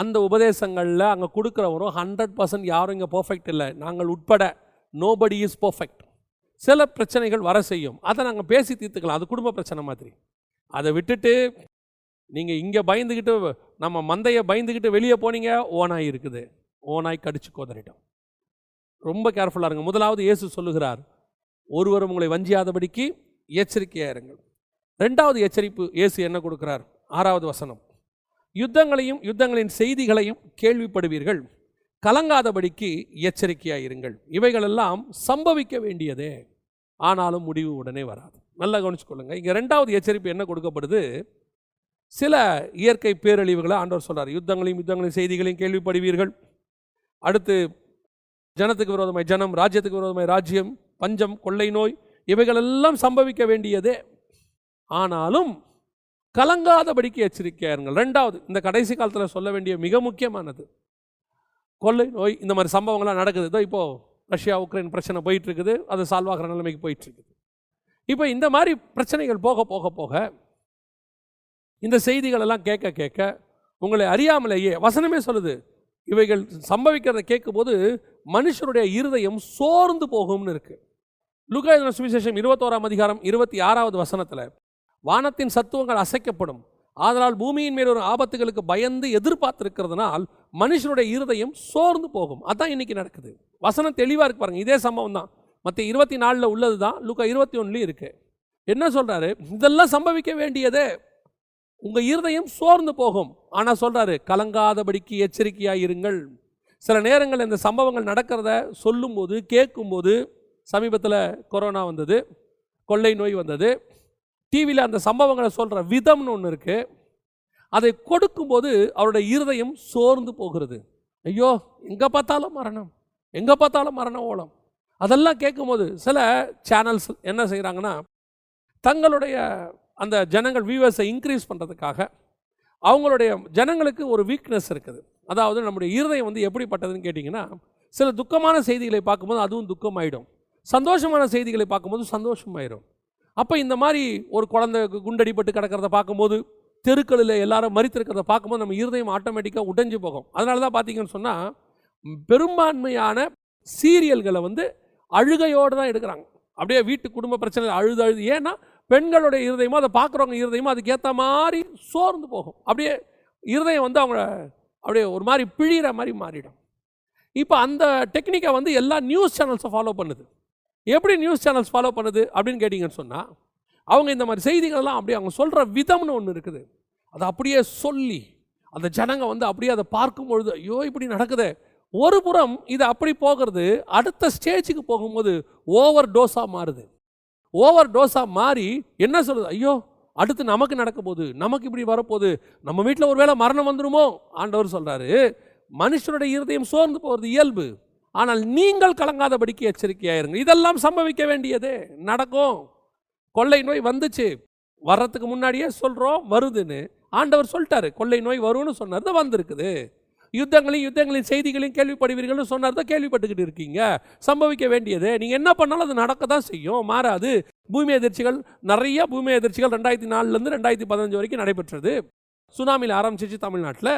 அந்த உபதேசங்களில் அங்கே கொடுக்குறவரும் ஹண்ட்ரட் பர்சன்ட் யாரும் இங்கே பர்ஃபெக்ட் இல்லை. நாங்கள் உட்பட நோபடி இஸ் பர்ஃபெக்ட் சில பிரச்சனைகள் வர செய்யும். அதை நாங்கள் பேசி தீர்த்துக்கலாம். அது குடும்ப பிரச்சனை மாதிரி. அதை விட்டுட்டு நீங்கள் இங்கே பயந்துக்கிட்டு நம்ம மந்தையை பயந்துக்கிட்டு வெளியே போனீங்க ஓனாய் இருக்குது. ஓனாய் கடிச்சு கோதறிட்டோம். ரொம்ப கேர்ஃபுல்லாக இருங்க. முதலாவது இயேசு சொல்லுகிறார் ஒருவர் உங்களை வஞ்சியாதபடிக்கு எச்சரிக்கையாக இருங்கள். ரெண்டாவது எச்சரிப்பு இயேசு என்ன கொடுக்கிறார்? ஆறாவது வசனம். யுத்தங்களையும் யுத்தங்களின் செய்திகளையும் கேள்விப்படுவீர்கள். கலங்காதபடிக்கு எச்சரிக்கையாக இருங்கள். இவைகளெல்லாம் சம்பவிக்க வேண்டியதே. ஆனாலும் முடிவு உடனே வராது. நல்லா கவனிச்சுக்கொள்ளுங்க. இங்கே ரெண்டாவது எச்சரிப்பு என்ன கொடுக்கப்படுது? சில இயற்கை பேரழிவுகளை ஆண்டவர் சொல்கிறார் யுத்தங்களையும் யுத்தங்களின் செய்திகளையும் கேள்விப்படுவீர்கள். அடுத்து ஜனத்துக்கு விரோதமாய் ஜனம் ராஜ்யத்துக்கு விரோதமாய் ராஜ்யம் பஞ்சம் கொள்ளை நோய் இவைகளெல்லாம் சம்பவிக்க வேண்டியதே. ஆனாலும் கலங்காதபடிக்கு எச்சரிக்கையா இருங்கள் ரெண்டாவது இந்த கடைசி காலத்தில் சொல்ல வேண்டிய மிக முக்கியமானது. கொள்ளை நோய் இந்த மாதிரி சம்பவங்கள்லாம் நடக்குது. இதோ இப்போ ரஷ்யா உக்ரைன் பிரச்சனை போயிட்டு இருக்குது அது சால்வ் ஆகிற நிலைமைக்கு போயிட்டு இருக்குது இப்போ இந்த மாதிரி பிரச்சனைகள் போக போக போக இந்த செய்திகள் எல்லாம் கேட்க கேட்க உங்களை அறியாமலேயே வசனமே சொல்லுது. இவைகள் சம்பவிக்கிறத கேட்கும்போது மனுஷருடைய இருதயம் சோர்ந்து போகும்னு இருக்குது லுகா சுவிசேஷம் இருபத்தோராம் அதிகாரம் இருபத்தி ஆறாவது வசனத்தில் வானத்தின் சத்துவங்கள் அசைக்கப்படும். ஆதலால் பூமியின் மேல் ஒரு ஆபத்துகளுக்கு பயந்து எதிர்பார்த்திருக்கிறதுனால் மனுஷனுடைய இருதயம் சோர்ந்து போகும். அதான் இன்னைக்கு நடக்குது. வசனம் தெளிவாக இருக்கு பாருங்கள் இதே சம்பவம் தான். மற்ற இருபத்தி நாலில் உள்ளது தான் லுக்கா இருபத்தி ஒன்றுலையும் இருக்குது என்ன சொல்கிறாரு இதெல்லாம் சம்பவிக்க வேண்டியதே. உங்கள் இருதயம் சோர்ந்து போகும். ஆனால் சொல்கிறாரு கலங்காதபடிக்கு எச்சரிக்கையாக இருங்கள். சில நேரங்கள் இந்த சம்பவங்கள் நடக்கிறத சொல்லும்போது கேட்கும்போது சமீபத்தில் கொரோனா வந்தது. கொள்ளை நோய் வந்தது. டிவியில் அந்த சம்பவங்களை சொல்கிற விதம்னு ஒன்று இருக்குது அதை கொடுக்கும்போது அவருடைய இருதயம் சோர்ந்து போகிறது. ஐயோ எங்கே பார்த்தாலும் மரணம். எங்கே பார்த்தாலும் மரண ஓலம். அதெல்லாம் கேட்கும்போது சில சேனல்ஸ் என்ன செய்கிறாங்கன்னா தங்களுடைய அந்த ஜனங்கள் வியூவர்ஸை இன்க்ரீஸ் பண்ணுறதுக்காக அவங்களுடைய ஜனங்களுக்கு ஒரு வீக்னஸ் இருக்குது. அதாவது நம்முடைய இருதயம் வந்து எப்படிப்பட்டதுன்னு கேட்டிங்கன்னா சில துக்கமான செய்திகளை பார்க்கும்போது அதுவும் துக்கமாயிடும். சந்தோஷமான செய்திகளை பார்க்கும்போது சந்தோஷமாயிடும் அப்போ இந்த மாதிரி ஒரு குழந்தை குண்டடிப்பட்டு கிடக்கிறத பார்க்கும்போது தெருக்களில் எல்லாரும் மறித்திருக்கிறத பார்க்கும்போது நம்ம இருதயம் ஆட்டோமேட்டிக்காக உடைஞ்சு போகும். அதனால தான் பார்த்தீங்கன்னு சொன்னால் பெரும்பான்மையான சீரியல்களை வந்து அழுகையோடு தான் எடுக்கிறாங்க. அப்படியே வீட்டு குடும்ப பிரச்சனை அழுது அழுது ஏன்னா பெண்களுடைய இருதயமோ அதை பார்க்குறவங்க இருதயமோ அதுக்கேற்ற மாதிரி சோர்ந்து போகும். அப்படியே இருதயம் வந்து அவங்க அப்படியே ஒரு மாதிரி பிழிகிற மாதிரி மாறிடும். இப்போ அந்த டெக்னிக்கை வந்து எல்லா நியூஸ் சேனல்ஸும் ஃபாலோ பண்ணுது. எப்படி நியூஸ் சேனல்ஸ் ஃபாலோ பண்ணுது அப்படின்னு கேட்டிங்கன்னு சொன்னால் அவங்க இந்த மாதிரி செய்திகள்லாம் அப்படியே அவங்க சொல்கிற விதம்னு ஒன்று இருக்குது. அதை அப்படியே சொல்லி அந்த ஜனங்க வந்து அப்படியே அதை பார்க்கும் பொழுது ஐயோ இப்படி நடக்குதே. ஒரு புறம் இது அப்படி போகிறது அடுத்த ஸ்டேஜுக்கு போகும்போது ஓவர் டோஸாக மாறுது. ஓவர் டோஸாக மாறி என்ன சொல்கிறது ஐயோ அடுத்து நமக்கு நடக்க போகுது நமக்கு இப்படி வரப்போகுது நம்ம வீட்டில் ஒருவேளை மரணம் வந்துடுமோ ஆண்டவர் சொல்கிறாரு மனுஷனுடைய இருதயம் சோர்ந்து போகிறது இயல்பு. ஆனால் நீங்கள் கலங்காதபடிக்கு எச்சரிக்கையாயிருங்க இதெல்லாம் சம்பவிக்க வேண்டியது. நடக்கும். கொள்ளை நோய் வந்துச்சு. வர்றதுக்கு முன்னாடியே சொல்கிறோம் வருதுன்னு. ஆண்டவர் சொல்லிட்டாரு கொள்ளை நோய் வரும்னு சொன்னார் தான் வந்திருக்குது. யுத்தங்களையும் யுத்தங்களின் செய்திகளையும் கேள்விப்படுவீர்கள்னு சொன்னார் தான் கேள்விப்பட்டுக்கிட்டு இருக்கீங்க. சம்பவிக்க வேண்டியது. நீங்கள் என்ன பண்ணாலும் அது நடக்க தான் செய்யும். மாறாது. பூமி எதிர்ச்சிகள் நிறைய பூமி எதிர்ச்சிகள் ரெண்டாயிரத்தி நாலுலேருந்து ரெண்டாயிரத்தி பதினஞ்சு வரைக்கும் நடைபெற்றது. சுனாமியில் ஆரம்பிச்சிச்சு தமிழ்நாட்டில்.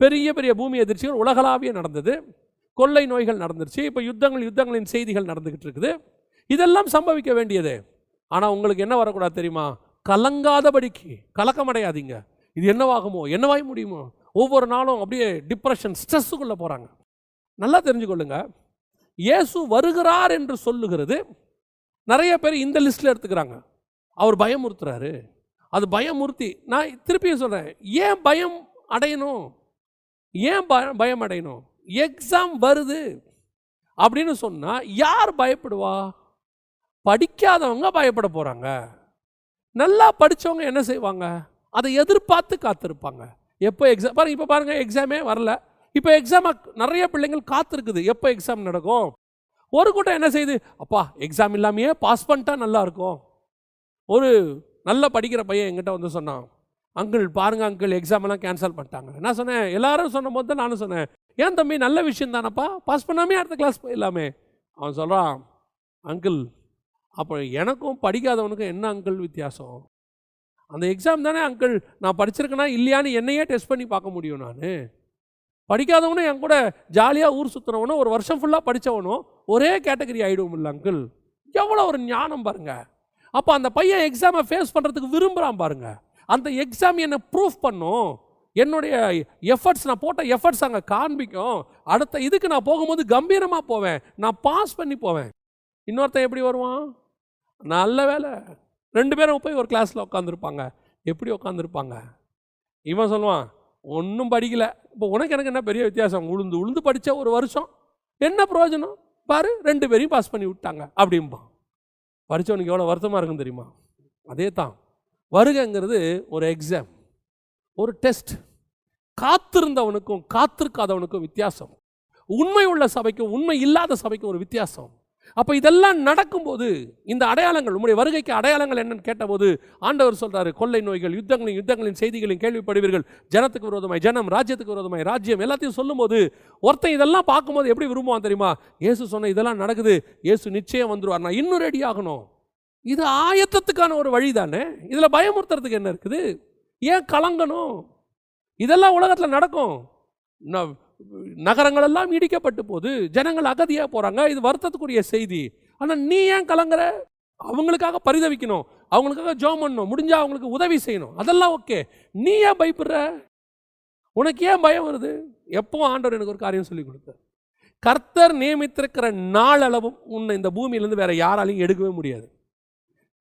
பெரிய பெரிய பூமி எதிர்ச்சிகள் உலகளாவிய நடந்தது. கொள்ளை நோய்கள் நடந்துருச்சு. இப்போ யுத்தங்கள் யுத்தங்களின் செய்திகள் நடந்துக்கிட்டு இருக்குது இதெல்லாம் சம்பவிக்க வேண்டியது. ஆனால் உங்களுக்கு என்ன வரக்கூடாது தெரியுமா? கலங்காதபடிக்கு. கலக்கமடையாதீங்க. இது என்னவாகுமோ? என்னவாய் முடியுமோ? ஒவ்வொரு நாளும் அப்படியே டிப்ரெஷன் ஸ்ட்ரெஸ்ஸுக்குள்ளே போகிறாங்க நல்லா தெரிஞ்சுக்கொள்ளுங்க. இயேசு வருகிறார் என்று சொல்லுகிறது. நிறைய பேர் இந்த லிஸ்ட்டில் எடுத்துக்கிறாங்க. அவர் பயமுறுத்துறாரு. அது பயமுறுத்தி நான் திருப்பியும் சொல்கிறேன் ஏன் பயம் அடையணும்? ஏன் பயம் பயம் அடையணும் எக்ஸாம் வருது. அப்படின்னு சொன்னால் யார் பயப்படுவா? படிக்காதவங்க பயப்பட போகிறாங்க நல்லா படித்தவங்க என்ன செய்வாங்க? அதை எதிர்பார்த்து காத்திருப்பாங்க. எப்போ எக்ஸாம் பாருங்க இப்போ பாருங்கள் எக்ஸாமே வரல. இப்போ எக்ஸாம் நிறைய பிள்ளைங்கள் காத்திருக்குது. எப்போ எக்ஸாம் நடக்கும்? ஒரு கூட்டம் என்ன செய்யுது அப்பா எக்ஸாம் இல்லாமையே பாஸ் பண்ணிட்டா நல்லா இருக்கும். ஒரு நல்ல படிக்கிற பையன் எங்கிட்ட வந்து சொன்னான். அங்கிள் பாருங்க அங்கிள் எக்ஸாமெல்லாம் கேன்சல் பண்ணிட்டாங்க. நான் சொன்னேன் எல்லாரும் சொன்ன போது தான் நானும் சொன்னேன் ஏன் தம்பி நல்ல விஷயம் தானப்பா? பாஸ் பண்ணாமே அடுத்த கிளாஸ் போயிடலாமே. அவன் சொல்கிறான் அங்கிள் அப்போ எனக்கும் படிக்காதவனுக்கும் என்ன அங்கிள் வித்தியாசம்? அந்த எக்ஸாம் தானே அங்கிள் நான் படிச்சிருக்கேனா இல்லையான்னு என்னையே டெஸ்ட் பண்ணி பார்க்க முடியும் நான். படிக்காதவனும் என் கூட ஜாலியாக ஊர் சுற்றுறவனும் ஒரு வருஷம் ஃபுல்லாக படித்தவனும் ஒரே கேட்டகரி ஆகிடுவோம் இல்லை அங்கிள் எவ்வளோ ஒரு ஞானம் பாருங்கள் அப்போ அந்த பையன் எக்ஸாமை ஃபேஸ் பண்ணுறதுக்கு விரும்புகிறான் பாருங்கள் அந்த எக்ஸாம் என்னை ப்ரூஃப் பண்ணும். என்னுடைய எஃபர்ட்ஸ் நான் போட்ட எஃபர்ட்ஸ் அங்கே காண்பிக்கும். அடுத்த இதுக்கு நான் போகும்போது கம்பீரமாக போவேன். நான் பாஸ் பண்ணி போவேன். இன்னொருத்தன் எப்படி வருவான்? நல்ல வேலை. ரெண்டு பேரும் போய் ஒரு கிளாஸில் உட்காந்துருப்பாங்க எப்படி உட்காந்துருப்பாங்க இவன் சொல்லுவான் ஒன்றும் படிக்கல. இப்போ உனக்கு எனக்கு என்ன பெரிய வித்தியாசம்? உளுந்து உளுந்து படித்த ஒரு வருஷம். என்ன பிரயோஜனம்? பாரு ரெண்டு பேரையும் பாஸ் பண்ணி விட்டாங்க. அப்படிம்பான். படித்தவனுக்கு எவ்வளோ வருத்தமாக இருக்குன்னு தெரியுமா? அதே தான் வருகைங்கிறது ஒரு எக்ஸாம் ஒரு டெஸ்ட் காத்திருந்தவனுக்கும் காத்திருக்காதவனுக்கும் வித்தியாசம். உண்மை உள்ள சபைக்கும் உண்மை இல்லாத சபைக்கும் ஒரு வித்தியாசம். அப்போ இதெல்லாம் நடக்கும்போது இந்த அடையாளங்கள் உங்களுடைய வருகைக்கு அடையாளங்கள் என்னன்னு கேட்டபோது ஆண்டவர் சொல்கிறாரு கொள்ளை நோய்கள் யுத்தங்களின் யுத்தங்களின் செய்திகளையும் கேள்விப்படுவீர்கள். ஜனத்துக்கு விரோதமாய் ஜனம் ராஜ்யத்துக்கு விரோதமாய் ராஜ்யம். எல்லாத்தையும் சொல்லும்போது ஒருத்தன் இதெல்லாம் பார்க்கும்போது எப்படி விரும்புவான் தெரியுமா? இயேசு சொன்ன இதெல்லாம் நடக்குது. இயேசு நிச்சயம் வந்துருவார். நான் இன்னும் ரெடி ஆகணும். இது ஆயத்தத்துக்கான ஒரு வழி தானே? இதில் பயமுறுத்துறதுக்கு என்ன இருக்குது? ஏன் கலங்கணும்? இதெல்லாம் உலகத்தில் நடக்கும். நகரங்கள் எல்லாம் இடிக்கப்பட்டு போது ஜனங்கள் அகதியாக போகிறாங்க இது வருத்தத்துக்குரிய செய்தி. ஆனால் நீ ஏன் கலங்குற? அவங்களுக்காக பரிதவிக்கணும். அவங்களுக்காக ஜோம் பண்ணணும். முடிஞ்சால் அவங்களுக்கு உதவி செய்யணும். அதெல்லாம் ஓகே. நீ ஏன் பயப்படுற? உனக்கு ஏன் பயம் வருது? எப்போ ஆண்டவர் எனக்கு ஒரு காரியம் சொல்லி கொடுத்தார். கர்த்தர் நியமித்திருக்கிற நாளளவும் உன்னை இந்த பூமியிலேருந்து வேற யாராலையும் எடுக்கவே முடியாது.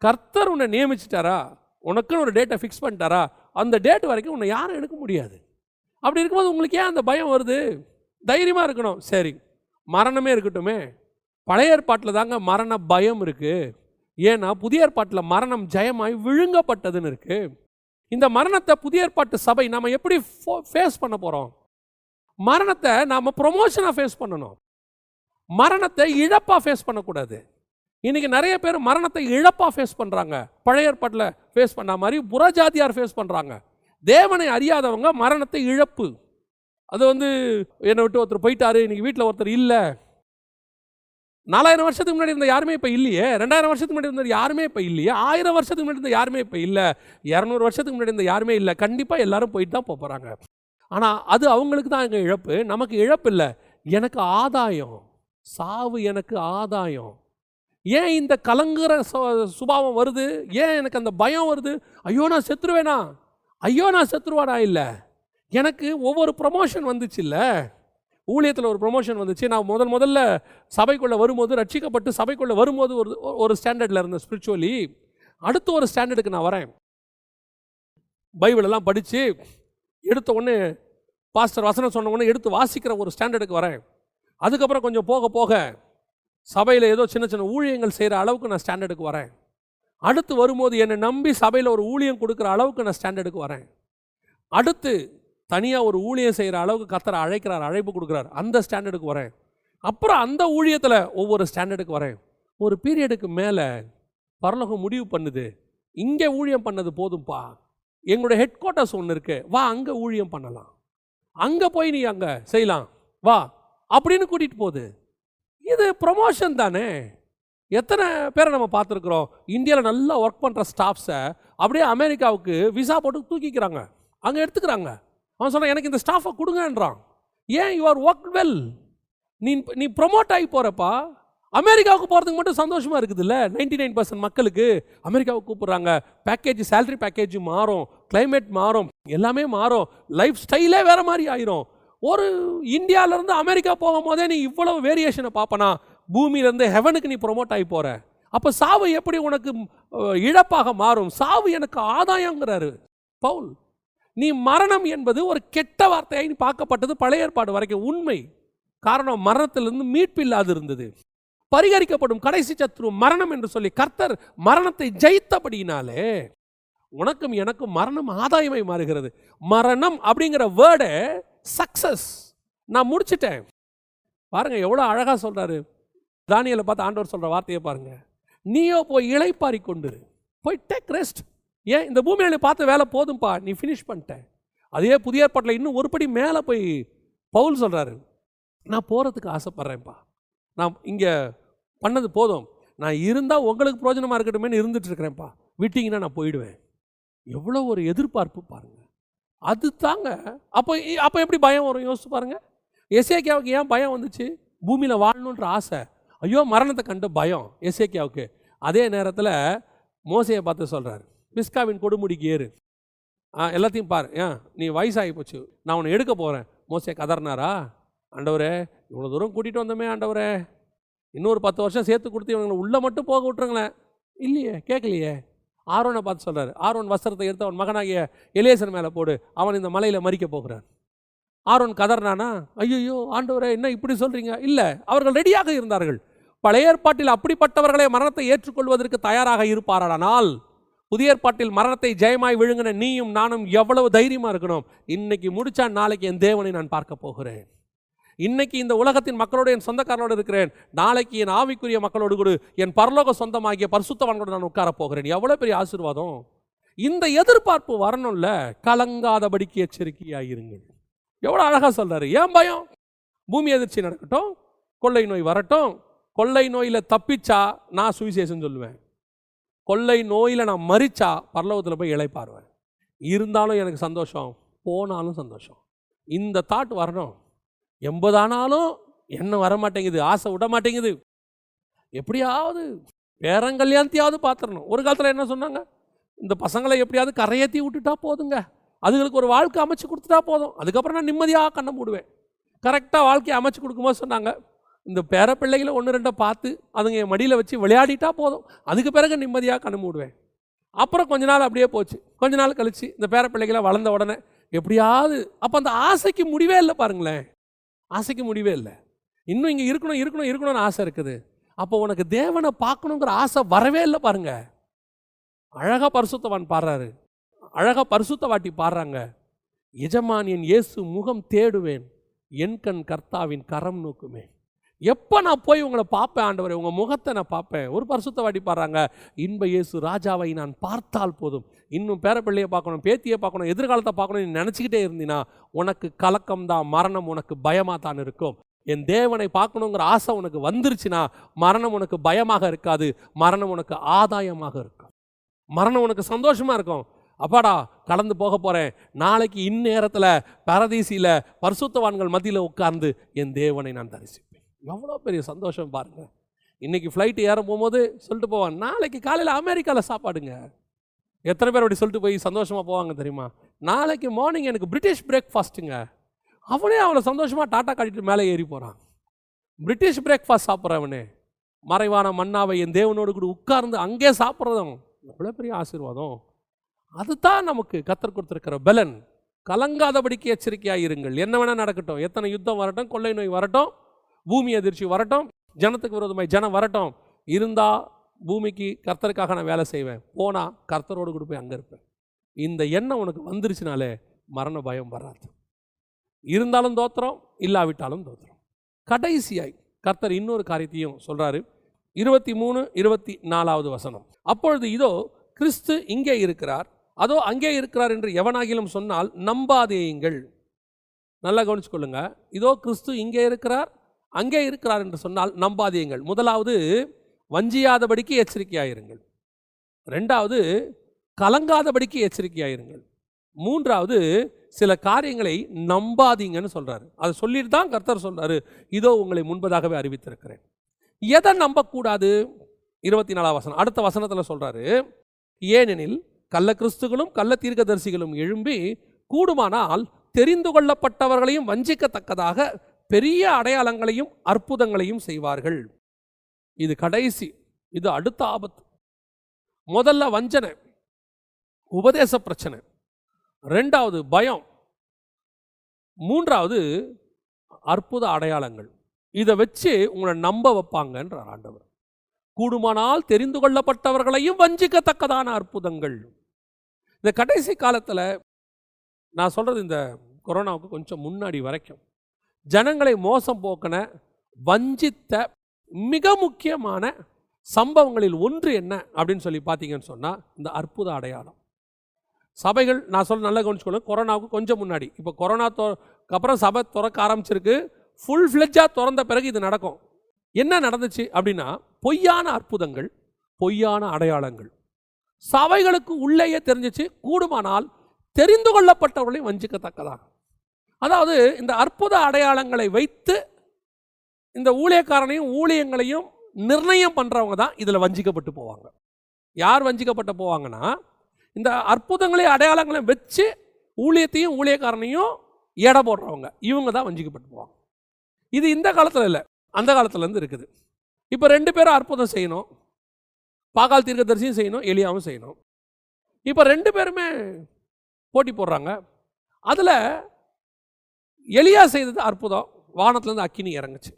கர்த்தர் உன்னை நியமிச்சிட்டாரா? உனக்குன்னு ஒரு டேட்டை ஃபிக்ஸ் பண்ணிட்டாரா? அந்த டேட் வரைக்கும் உன்னை யாரும் எடுக்க முடியாது. அப்படி இருக்கும்போது உங்களுக்கு ஏன் அந்த பயம் வருது? தைரியமாக இருக்கணும். சரி மரணமே இருக்கட்டுமே. பழைய ஏற்பாட்டில் தாங்க மரண பயம் இருக்குது ஏன்னா புதிய ஏற்பாட்டில் மரணம் ஜெயமாய் விழுங்கப்பட்டதுன்னு இருக்குது இந்த மரணத்தை புதிய ஏற்பாட்டு சபை நாம் எப்படி ஃபேஸ் பண்ண போகிறோம் மரணத்தை நாம் ப்ரொமோஷனாக ஃபேஸ் பண்ணணும். மரணத்தை இழப்பாக ஃபேஸ் பண்ணக்கூடாது. இன்றைக்கி நிறைய பேர் மரணத்தை இழப்பாக ஃபேஸ் பண்ணுறாங்க பழைய ஏற்பாட்டில் ஃபேஸ் பண்ண மாதிரி புறஜாதியார் ஃபேஸ் பண்ணுறாங்க தேவனை அறியாதவங்க மரணத்தை இழப்பு. அது வந்து என்னை விட்டு ஒருத்தர் போயிட்டாரு இன்றைக்கி வீட்டில் ஒருத்தர் இல்லை. நாலாயிரம் வருஷத்துக்கு முன்னாடி இருந்த யாருமே இப்போ இல்லையே. ரெண்டாயிரம் வருஷத்துக்கு முன்னாடி இருந்த யாருமே இப்போ இல்லையே. ஆயிரம் வருஷத்துக்கு முன்னாடி இருந்த யாருமே இப்போ இல்லை. இரநூறு வருஷத்துக்கு முன்னாடி இருந்த யாருமே இல்லை. கண்டிப்பாக எல்லாரும் போயிட்டு தான் போக போகிறாங்க ஆனால் அது அவங்களுக்கு தான் எங்கள் இழப்பு. நமக்கு இழப்பு இல்லை. எனக்கு ஆதாயம். சாவு எனக்கு ஆதாயம். ஏன் இந்த கலங்குற சுபாவம் வருது? ஏன் எனக்கு அந்த பயம் வருது? ஐயோ நான் செத்துருவேனா? ஐயோ நான் செத்துருவானா? இல்லை. எனக்கு ஒவ்வொரு ப்ரமோஷன் வந்துச்சு இல்லை ஊழியத்தில் ஒரு ப்ரொமோஷன் வந்துச்சு. நான் முதல் முதல்ல சபைக்குள்ளே வரும்போது ரட்சிக்கப்பட்டு சபைக்குள்ளே வரும்போது ஒரு ஒரு ஸ்டாண்டர்டில் இருந்தேன் எடுத்த உடனே பாஸ்டர் வசனம் சொன்ன உடனே எடுத்து வாசிக்கிற ஒரு ஸ்டாண்டர்டுக்கு வரேன். அதுக்கப்புறம் கொஞ்சம் போக போக சபையில் ஏதோ சின்ன சின்ன ஊழியங்கள் செய்கிற அளவுக்கு நான் ஸ்டாண்டர்டுக்கு வரேன். அடுத்து வரும்போது என்னை நம்பி சபையில் ஒரு ஊழியம் கொடுக்குற அளவுக்கு நான் ஸ்டாண்டர்டுக்கு வரேன். அடுத்து தனியாக ஒரு ஊழியம் செய்கிற அளவுக்கு கத்தரை அழைக்கிறார் அழைப்பு கொடுக்குறார் அந்த ஸ்டாண்டர்டுக்கு வரேன். அப்புறம் அந்த ஊழியத்தில் ஒவ்வொரு ஸ்டாண்டர்டுக்கு வரேன். ஒரு பீரியடுக்கு மேலே பரலோகம் முடிவு பண்ணுது. இங்கே ஊழியம் பண்ணது போதும்ப்பா எங்களுடைய ஹெட் குவார்ட்டர்ஸ் ஒன்று இருக்கு. வா அங்கே ஊழியம் பண்ணலாம். அங்கே போய் நீ அங்கே செய்யலாம். வா அப்படின்னு கூட்டிகிட்டு போகுது. இது ப்ரொமோஷன் தானே. எத்தனை பேரை நம்ம பார்த்துருக்குறோம்? இந்தியாவில் நல்லா ஒர்க் பண்ணுற ஸ்டாஃப்ஸை அப்படியே அமெரிக்காவுக்கு விசா போட்டு தூக்கிக்கிறாங்க. அங்கே எடுத்துக்கிறாங்க. அவன் சொன்னான் எனக்கு இந்த ஸ்டாஃபை கொடுங்கன்றான். ஏன்? யூ ஆர் ஒர்க் வெல் நீ நீ ப்ரொமோட் ஆகி போகிறப்பா அமெரிக்காவுக்கு போகிறதுக்கு மட்டும் சந்தோஷமாக இருக்குதுல்ல? நைன்டி நைன் பர்சன்ட் மக்களுக்கு அமெரிக்காவுக்கு கூப்பிட்றாங்க. பேக்கேஜ் சேலரி பேக்கேஜ் மாறும். கிளைமேட் மாறும். எல்லாமே மாறும். லைஃப் ஸ்டைலே வேறு மாதிரி ஆயிரும். ஒரு இந்தியாவிலேருந்து அமெரிக்கா போகும்போதே நீ இவ்வளவு வேரியேஷனை பார்ப்பனா? பூமியிலேருந்து ஹெவனுக்கு நீ ப்ரொமோட் ஆகி போகிற அப்போ சாவு எப்படி உனக்கு இழப்பாக மாறும்? சாவு எனக்கு ஆதாயங்கிறாரு பவுல். நீ மரணம் என்பது ஒரு கெட்ட வார்த்தையாக நீ பார்க்கப்பட்டது பழைய ஏற்பாடு வரைக்கும் உண்மை. காரணம் மரணத்திலிருந்து மீட்பு இல்லாது இருந்தது பரிகரிக்கப்படும் கடைசி சத்ரு மரணம் என்று சொல்லி கர்த்தர் மரணத்தை ஜெயித்தபடியினாலே உனக்கும் எனக்கும் மரணம் ஆதாயமாய் மாறுகிறது. மரணம் அப்படிங்கிற வேர்டை சக்சஸ் நான் முடிச்சிட்டேன். பாருங்கள் எவ்வளோ அழகாக சொல்கிறாரு தானியலை பார்த்து ஆண்டவர் சொல்கிற வார்த்தையை பாருங்கள் நீயோ போய் இளைப்பாரி கொண்டு போய் டேக் ரெஸ்ட் ஏன்? இந்த பூமியில் நீ பார்த்த வேலை போதும்பா நீ ஃபினிஷ் பண்ணிட்ட. அதே புதிய ஏற்பாட்டில் இன்னும் ஒரு படி மேலே போய் பவுல் சொல்கிறாரு நான் போகிறதுக்கு ஆசைப்பட்றேன்ப்பா. நான் இங்கே பண்ணது போதும். நான் இருந்தால் உங்களுக்கு பிரோஜனமாக இருக்கட்டுமேன்னு இருந்துட்டு இருக்கிறேன்ப்பா. நான் போயிடுவேன். எவ்வளோ ஒரு எதிர்பார்ப்பு பாருங்கள் அது தாங்க அப்போ அப்போ எப்படி பயம் வரும்? யோசிச்சு பாருங்கள் எசேக்கியாவுக்கு ஏன் பயம் வந்துச்சு? பூமியில் வாழணுன்ற ஆசை. ஐயோ மரணத்தை கண்டு பயம் எசேக்கியாவுக்கு. அதே நேரத்தில் மோசையை பார்த்து சொல்கிறார் பிஸ்காவின் கொடுமுடிக்கு ஏறு. ஆ எல்லாத்தையும் பாரு. ஏன் நீ வயசாகி போச்சு. நான் உன்னை எடுக்க போகிறேன் மோசையை கதறினாரா? ஆண்டவரே இவ்வளோ தூரம் கூட்டிகிட்டு வந்தோமே ஆண்டவரே. இன்னொரு பத்து வருஷம் சேர்த்து கொடுத்து இவங்களை உள்ளே மட்டும் போக விட்டுருங்களேன். இல்லையே கேட்கலையே. ஆரோனை பார்த்து சொல்கிறார் ஆரோன் வஸ்திரத்தை எடுத்து அவன் மகனாகிய எலேசன் மேலே போடு. அவன் இந்த மலையில் மறிக்க போகிறான். ஆரோன் கதர்னானா ஐயோ ஆண்டவரே என்ன இப்படி சொல்கிறீங்க இல்லை அவர்கள் ரெடியாக இருந்தார்கள். பழைய ஏற்பாட்டில் அப்படிப்பட்டவர்களை மரணத்தை ஏற்றுக்கொள்வதற்கு தயாராக இருப்பாரானால் புதிய ஏற்பாட்டில் மரணத்தை ஜெயமாய் விழுங்கின நீயும் நானும் எவ்வளவு தைரியமாக இருக்கணும். இன்னைக்கு முடிச்சா நாளைக்கு என் தேவனை நான் பார்க்க போகிறேன். இன்னைக்கு இந்த உலகத்தின் மக்களோடு என் சொந்தக்காரனோடு இருக்கிறேன். நாளைக்கு என் ஆவிக்குரிய மக்களோடு கூட என் பரலோக சொந்தமாகிய பரிசுத்தவான்களோடு நான் உட்கார போகிறேன். எவ்வளோ பெரிய ஆசீர்வாதம்? இந்த எதிர்பார்ப்பு வரணும்ல கலங்காதபடிக்கு எச்சரிக்கையாயிருங்கள். எவ்வளோ அழகாக சொல்கிறாரு ஏன் பயம்? பூமி எதிர்ச்சி நடக்கட்டும் கொள்ளை நோய் வரட்டும். கொள்ளை நோயில் தப்பிச்சா நான் சுவிசேஷம் சொல்லுவேன். கொள்ளை நோயில் நான் மறிச்சா பரலோகத்தில் போய் இழைப்பாருவேன் இருந்தாலும் எனக்கு சந்தோஷம் போனாலும் சந்தோஷம். இந்த தாட் வரணும். எண்பதானாலும் என்ன வர மாட்டேங்குது ஆசை விட மாட்டேங்குது எப்படியாவது பேரங்கல்யாணத்தையாவது பார்த்துடணும் ஒரு காலத்தில் என்ன சொன்னாங்க? இந்த பசங்களை எப்படியாவது கரையேற்றி விட்டுட்டா போதுங்க. அதுங்களுக்கு ஒரு வாழ்க்கை அமைச்சு கொடுத்துட்டா போதும். அதுக்கப்புறம் நான் நிம்மதியாக கண்ணை மூடுவேன். கரெக்டாக வாழ்க்கையை அமைச்சு கொடுக்கும்போது சொன்னாங்க இந்த பேர பிள்ளைகளை ஒன்று ரெண்டை பார்த்து அதுங்க என் மடியில் வச்சு விளையாடிட்டா போதும். அதுக்கு பிறகு நிம்மதியாக கண்ணு மூடுவேன். அப்புறம் கொஞ்ச நாள் அப்படியே போச்சு. கொஞ்ச நாள் கழித்து இந்த பேர பிள்ளைகளை வளர்ந்த உடனே எப்படியாவது அப்போ அந்த ஆசைக்கு முடிவே இல்லை பாருங்களேன். ஆசைக்கு முடிவே இல்லை. இன்னும் இங்கே இருக்கணும் இருக்கணும் இருக்கணும்னு ஆசை இருக்குது. அப்போ உனக்கு தேவனை பார்க்கணுங்கிற ஆசை வரவே இல்லை பாருங்க. அழகா பரிசுத்தவான் பாடுறாரு. அழகா பரிசுத்தவாட்டி பாடுறாங்க. எஜமான் என் இயேசு முகம் தேடுவேன். என் கண் கர்த்தாவின் கரம் நோக்குமே. எப்போ நான் போய் உங்களை பார்ப்பேன் ஆண்டவரே? உங்கள் முகத்தை நான் பார்ப்பேன். ஒரு பரிசுத்தவாட்டி பாடுறாங்க இன்ப இயேசு ராஜாவை நான் பார்த்தால் போதும். இன்னும் பேரப்பிள்ளையை பார்க்கணும் பேத்தியை பார்க்கணும் எதிர்காலத்தை பார்க்கணும் நீ நினச்சிக்கிட்டே இருந்தினா உனக்கு கலக்கம் தான் மரணம் உனக்கு பயமாக தான் இருக்கும். என் தேவனை பார்க்கணுங்கிற ஆசை உனக்கு வந்துருச்சுன்னா மரணம் உனக்கு பயமாக இருக்காது. மரணம் உனக்கு ஆதாயமாக இருக்கும். மரணம் உனக்கு சந்தோஷமாக இருக்கும். அப்பாடா கடந்து போக போகிறேன் நாளைக்கு இந்நேரத்தில் பரதீசியில் பரிசுத்தவான்கள் மத்தியில் உட்கார்ந்து என் தேவனை நான் தரிசிப்பேன். எவ்வளோ பெரிய சந்தோஷம் பாருங்க. இன்றைக்கி ஃப்ளைட்டு ஏற போகும்போது சொல்லிட்டு போவான் நாளைக்கு காலையில் அமெரிக்காவில் சாப்பாடுங்க. எத்தனை பேர் அப்படி சொல்லிட்டு போய் சந்தோஷமாக போவாங்க தெரியுமா? நாளைக்கு மார்னிங் எனக்கு பிரிட்டிஷ் பிரேக்ஃபாஸ்ட்டுங்க அவனே அவனை சந்தோஷமாக டாட்டா காட்டிட்டு மேலே ஏறி போகிறான் பிரிட்டிஷ் பிரேக்ஃபாஸ்ட் சாப்பிட்றவனே மறைவான மன்னாவை என் தேவனோடு கூட உட்கார்ந்து அங்கே சாப்பிட்றதும் எவ்வளோ பெரிய ஆசீர்வாதம். அதுதான் நமக்கு கத்தர் கொடுத்துருக்கிற பலன். கலங்காதபடிக்கு எச்சரிக்கையாக இருங்கள். என்ன வேணால் நடக்கட்டும். எத்தனை யுத்தம் வரட்டும் கொள்ளை நோய் வரட்டும். பூமி அதிர்ச்சி வரட்டும் ஜனத்துக்கு விரோதமாய் ஜனம் வரட்டும். இருந்தால் பூமிக்கு கர்த்தருக்காக நான் வேலை செய்வேன். போனால் கர்த்தரோடு கூட போய் அங்கே இருப்பேன். இந்த எண்ணம் உனக்கு வந்துருச்சுனாலே மரண பயம் வராது. இருந்தாலும் தோத்திரம் இல்லாவிட்டாலும் தோத்திரம். கடைசியாய் கர்த்தர் இன்னொரு காரியத்தையும் சொல்கிறாரு இருபத்தி மூணு இருபத்தி நாலாவது வசனம். அப்பொழுது இதோ கிறிஸ்து இங்கே இருக்கிறார். அதோ அங்கே இருக்கிறார் என்று எவனாகிலும் சொன்னால் நம்பாதேயுங்கள். நல்லா கவனிச்சுக்கொள்ளுங்க. இதோ கிறிஸ்து இங்கே இருக்கிறார். அங்கே இருக்கிறார் என்று சொன்னால் நம்பாதேயுங்கள் முதலாவது வஞ்சியாதபடிக்கு எச்சரிக்கையாயிருங்கள். ரெண்டாவது கலங்காதபடிக்கு எச்சரிக்கையாயிருங்கள். மூன்றாவது சில காரியங்களை நம்பாதீங்கன்னு சொல்கிறாரு அதை சொல்லிட்டு தான் கர்த்தர் சொல்கிறாரு இதோ உங்களை முன்பதாகவே அறிவித்திருக்கிறேன். எதை நம்பக்கூடாது? இருபத்தி நாலாம் வசனம். அடுத்த வசனத்தில் சொல்கிறாரு ஏனெனில் கள்ள கிறிஸ்துகளும் கள்ள தீர்க்கதரிசிகளும் எழும்பி கூடுமானால் தெரிந்து கொள்ளப்பட்டவர்களையும் வஞ்சிக்கத்தக்கதாக பெரிய அடையாளங்களையும் அற்புதங்களையும் செய்வார்கள். இது கடைசி இது அடுத்த ஆபத்து. முதல்ல வஞ்சனை உபதேச பிரச்சனை. ரெண்டாவது பயம். மூன்றாவது அற்புத அடையாளங்கள். இதை வச்சு உங்களை நம்ப வைப்பாங்கன்றார் ஆண்டவர். கூடுமானால் தெரிந்து கொள்ளப்பட்டவர்களையும் வஞ்சிக்கத்தக்கதான அற்புதங்கள். இந்த கடைசி காலத்தில் நான் சொல்கிறது இந்த கொரோனாவுக்கு கொஞ்சம் முன்னாடி வரைக்கும். ஜனங்களை மோசம் போக்கின வஞ்சித்த மிக முக்கியமான சம்பவங்களில் ஒன்று என்ன அப்படின்னு சொல்லி பார்த்தீங்கன்னு சொன்னால் இந்த அற்புத அடையாளம். சபைகள் நான் சொல்ல நல்லா கவனிச்சுக்கொள்ளும் கொரோனாவுக்கு கொஞ்சம் முன்னாடி. இப்போ கொரோனா தொ அப்புறம் சபை திறக்க ஆரம்பிச்சிருக்கு. ஃபுல் ஃப்ளெஜ்ஜாக திறந்த பிறகு இது நடக்கும். என்ன நடந்துச்சு அப்படின்னா பொய்யான அற்புதங்கள் பொய்யான அடையாளங்கள். சபைகளுக்கு உள்ளேயே தெரிஞ்சிச்சு கூடுமானால் தெரிந்து கொள்ளப்பட்டவர்களையும் வஞ்சிக்கத்தக்கதாக அதாவது இந்த அற்புத அடையாளங்களை வைத்து இந்த ஊழியக்காரனையும் ஊழியங்களையும் நிர்ணயம் பண்ணுறவங்க தான் இதில் வஞ்சிக்கப்பட்டு போவாங்க. யார் வஞ்சிக்கப்பட்டு போவாங்கன்னா இந்த அற்புதங்களையும் அடையாளங்களையும் வச்சு ஊழியத்தையும் ஊழியக்காரனையும் எடை போடுறவங்க. இவங்க தான் வஞ்சிக்கப்பட்டு போவாங்க. இது இந்த காலத்தில் இல்லை. அந்த காலத்துலேருந்து இருக்குது. இப்போ ரெண்டு பேரும் அற்புதம் செய்யணும். பாகால் தீர்க்கதரிசியும் செய்யணும் எலியாவும் செய்யணும். இப்போ ரெண்டு பேருமே போட்டி போடுறாங்க. அதில் எளியா செய்தது அற்புதம். வானத்துலேருந்து அக்கினி இறங்குச்சு.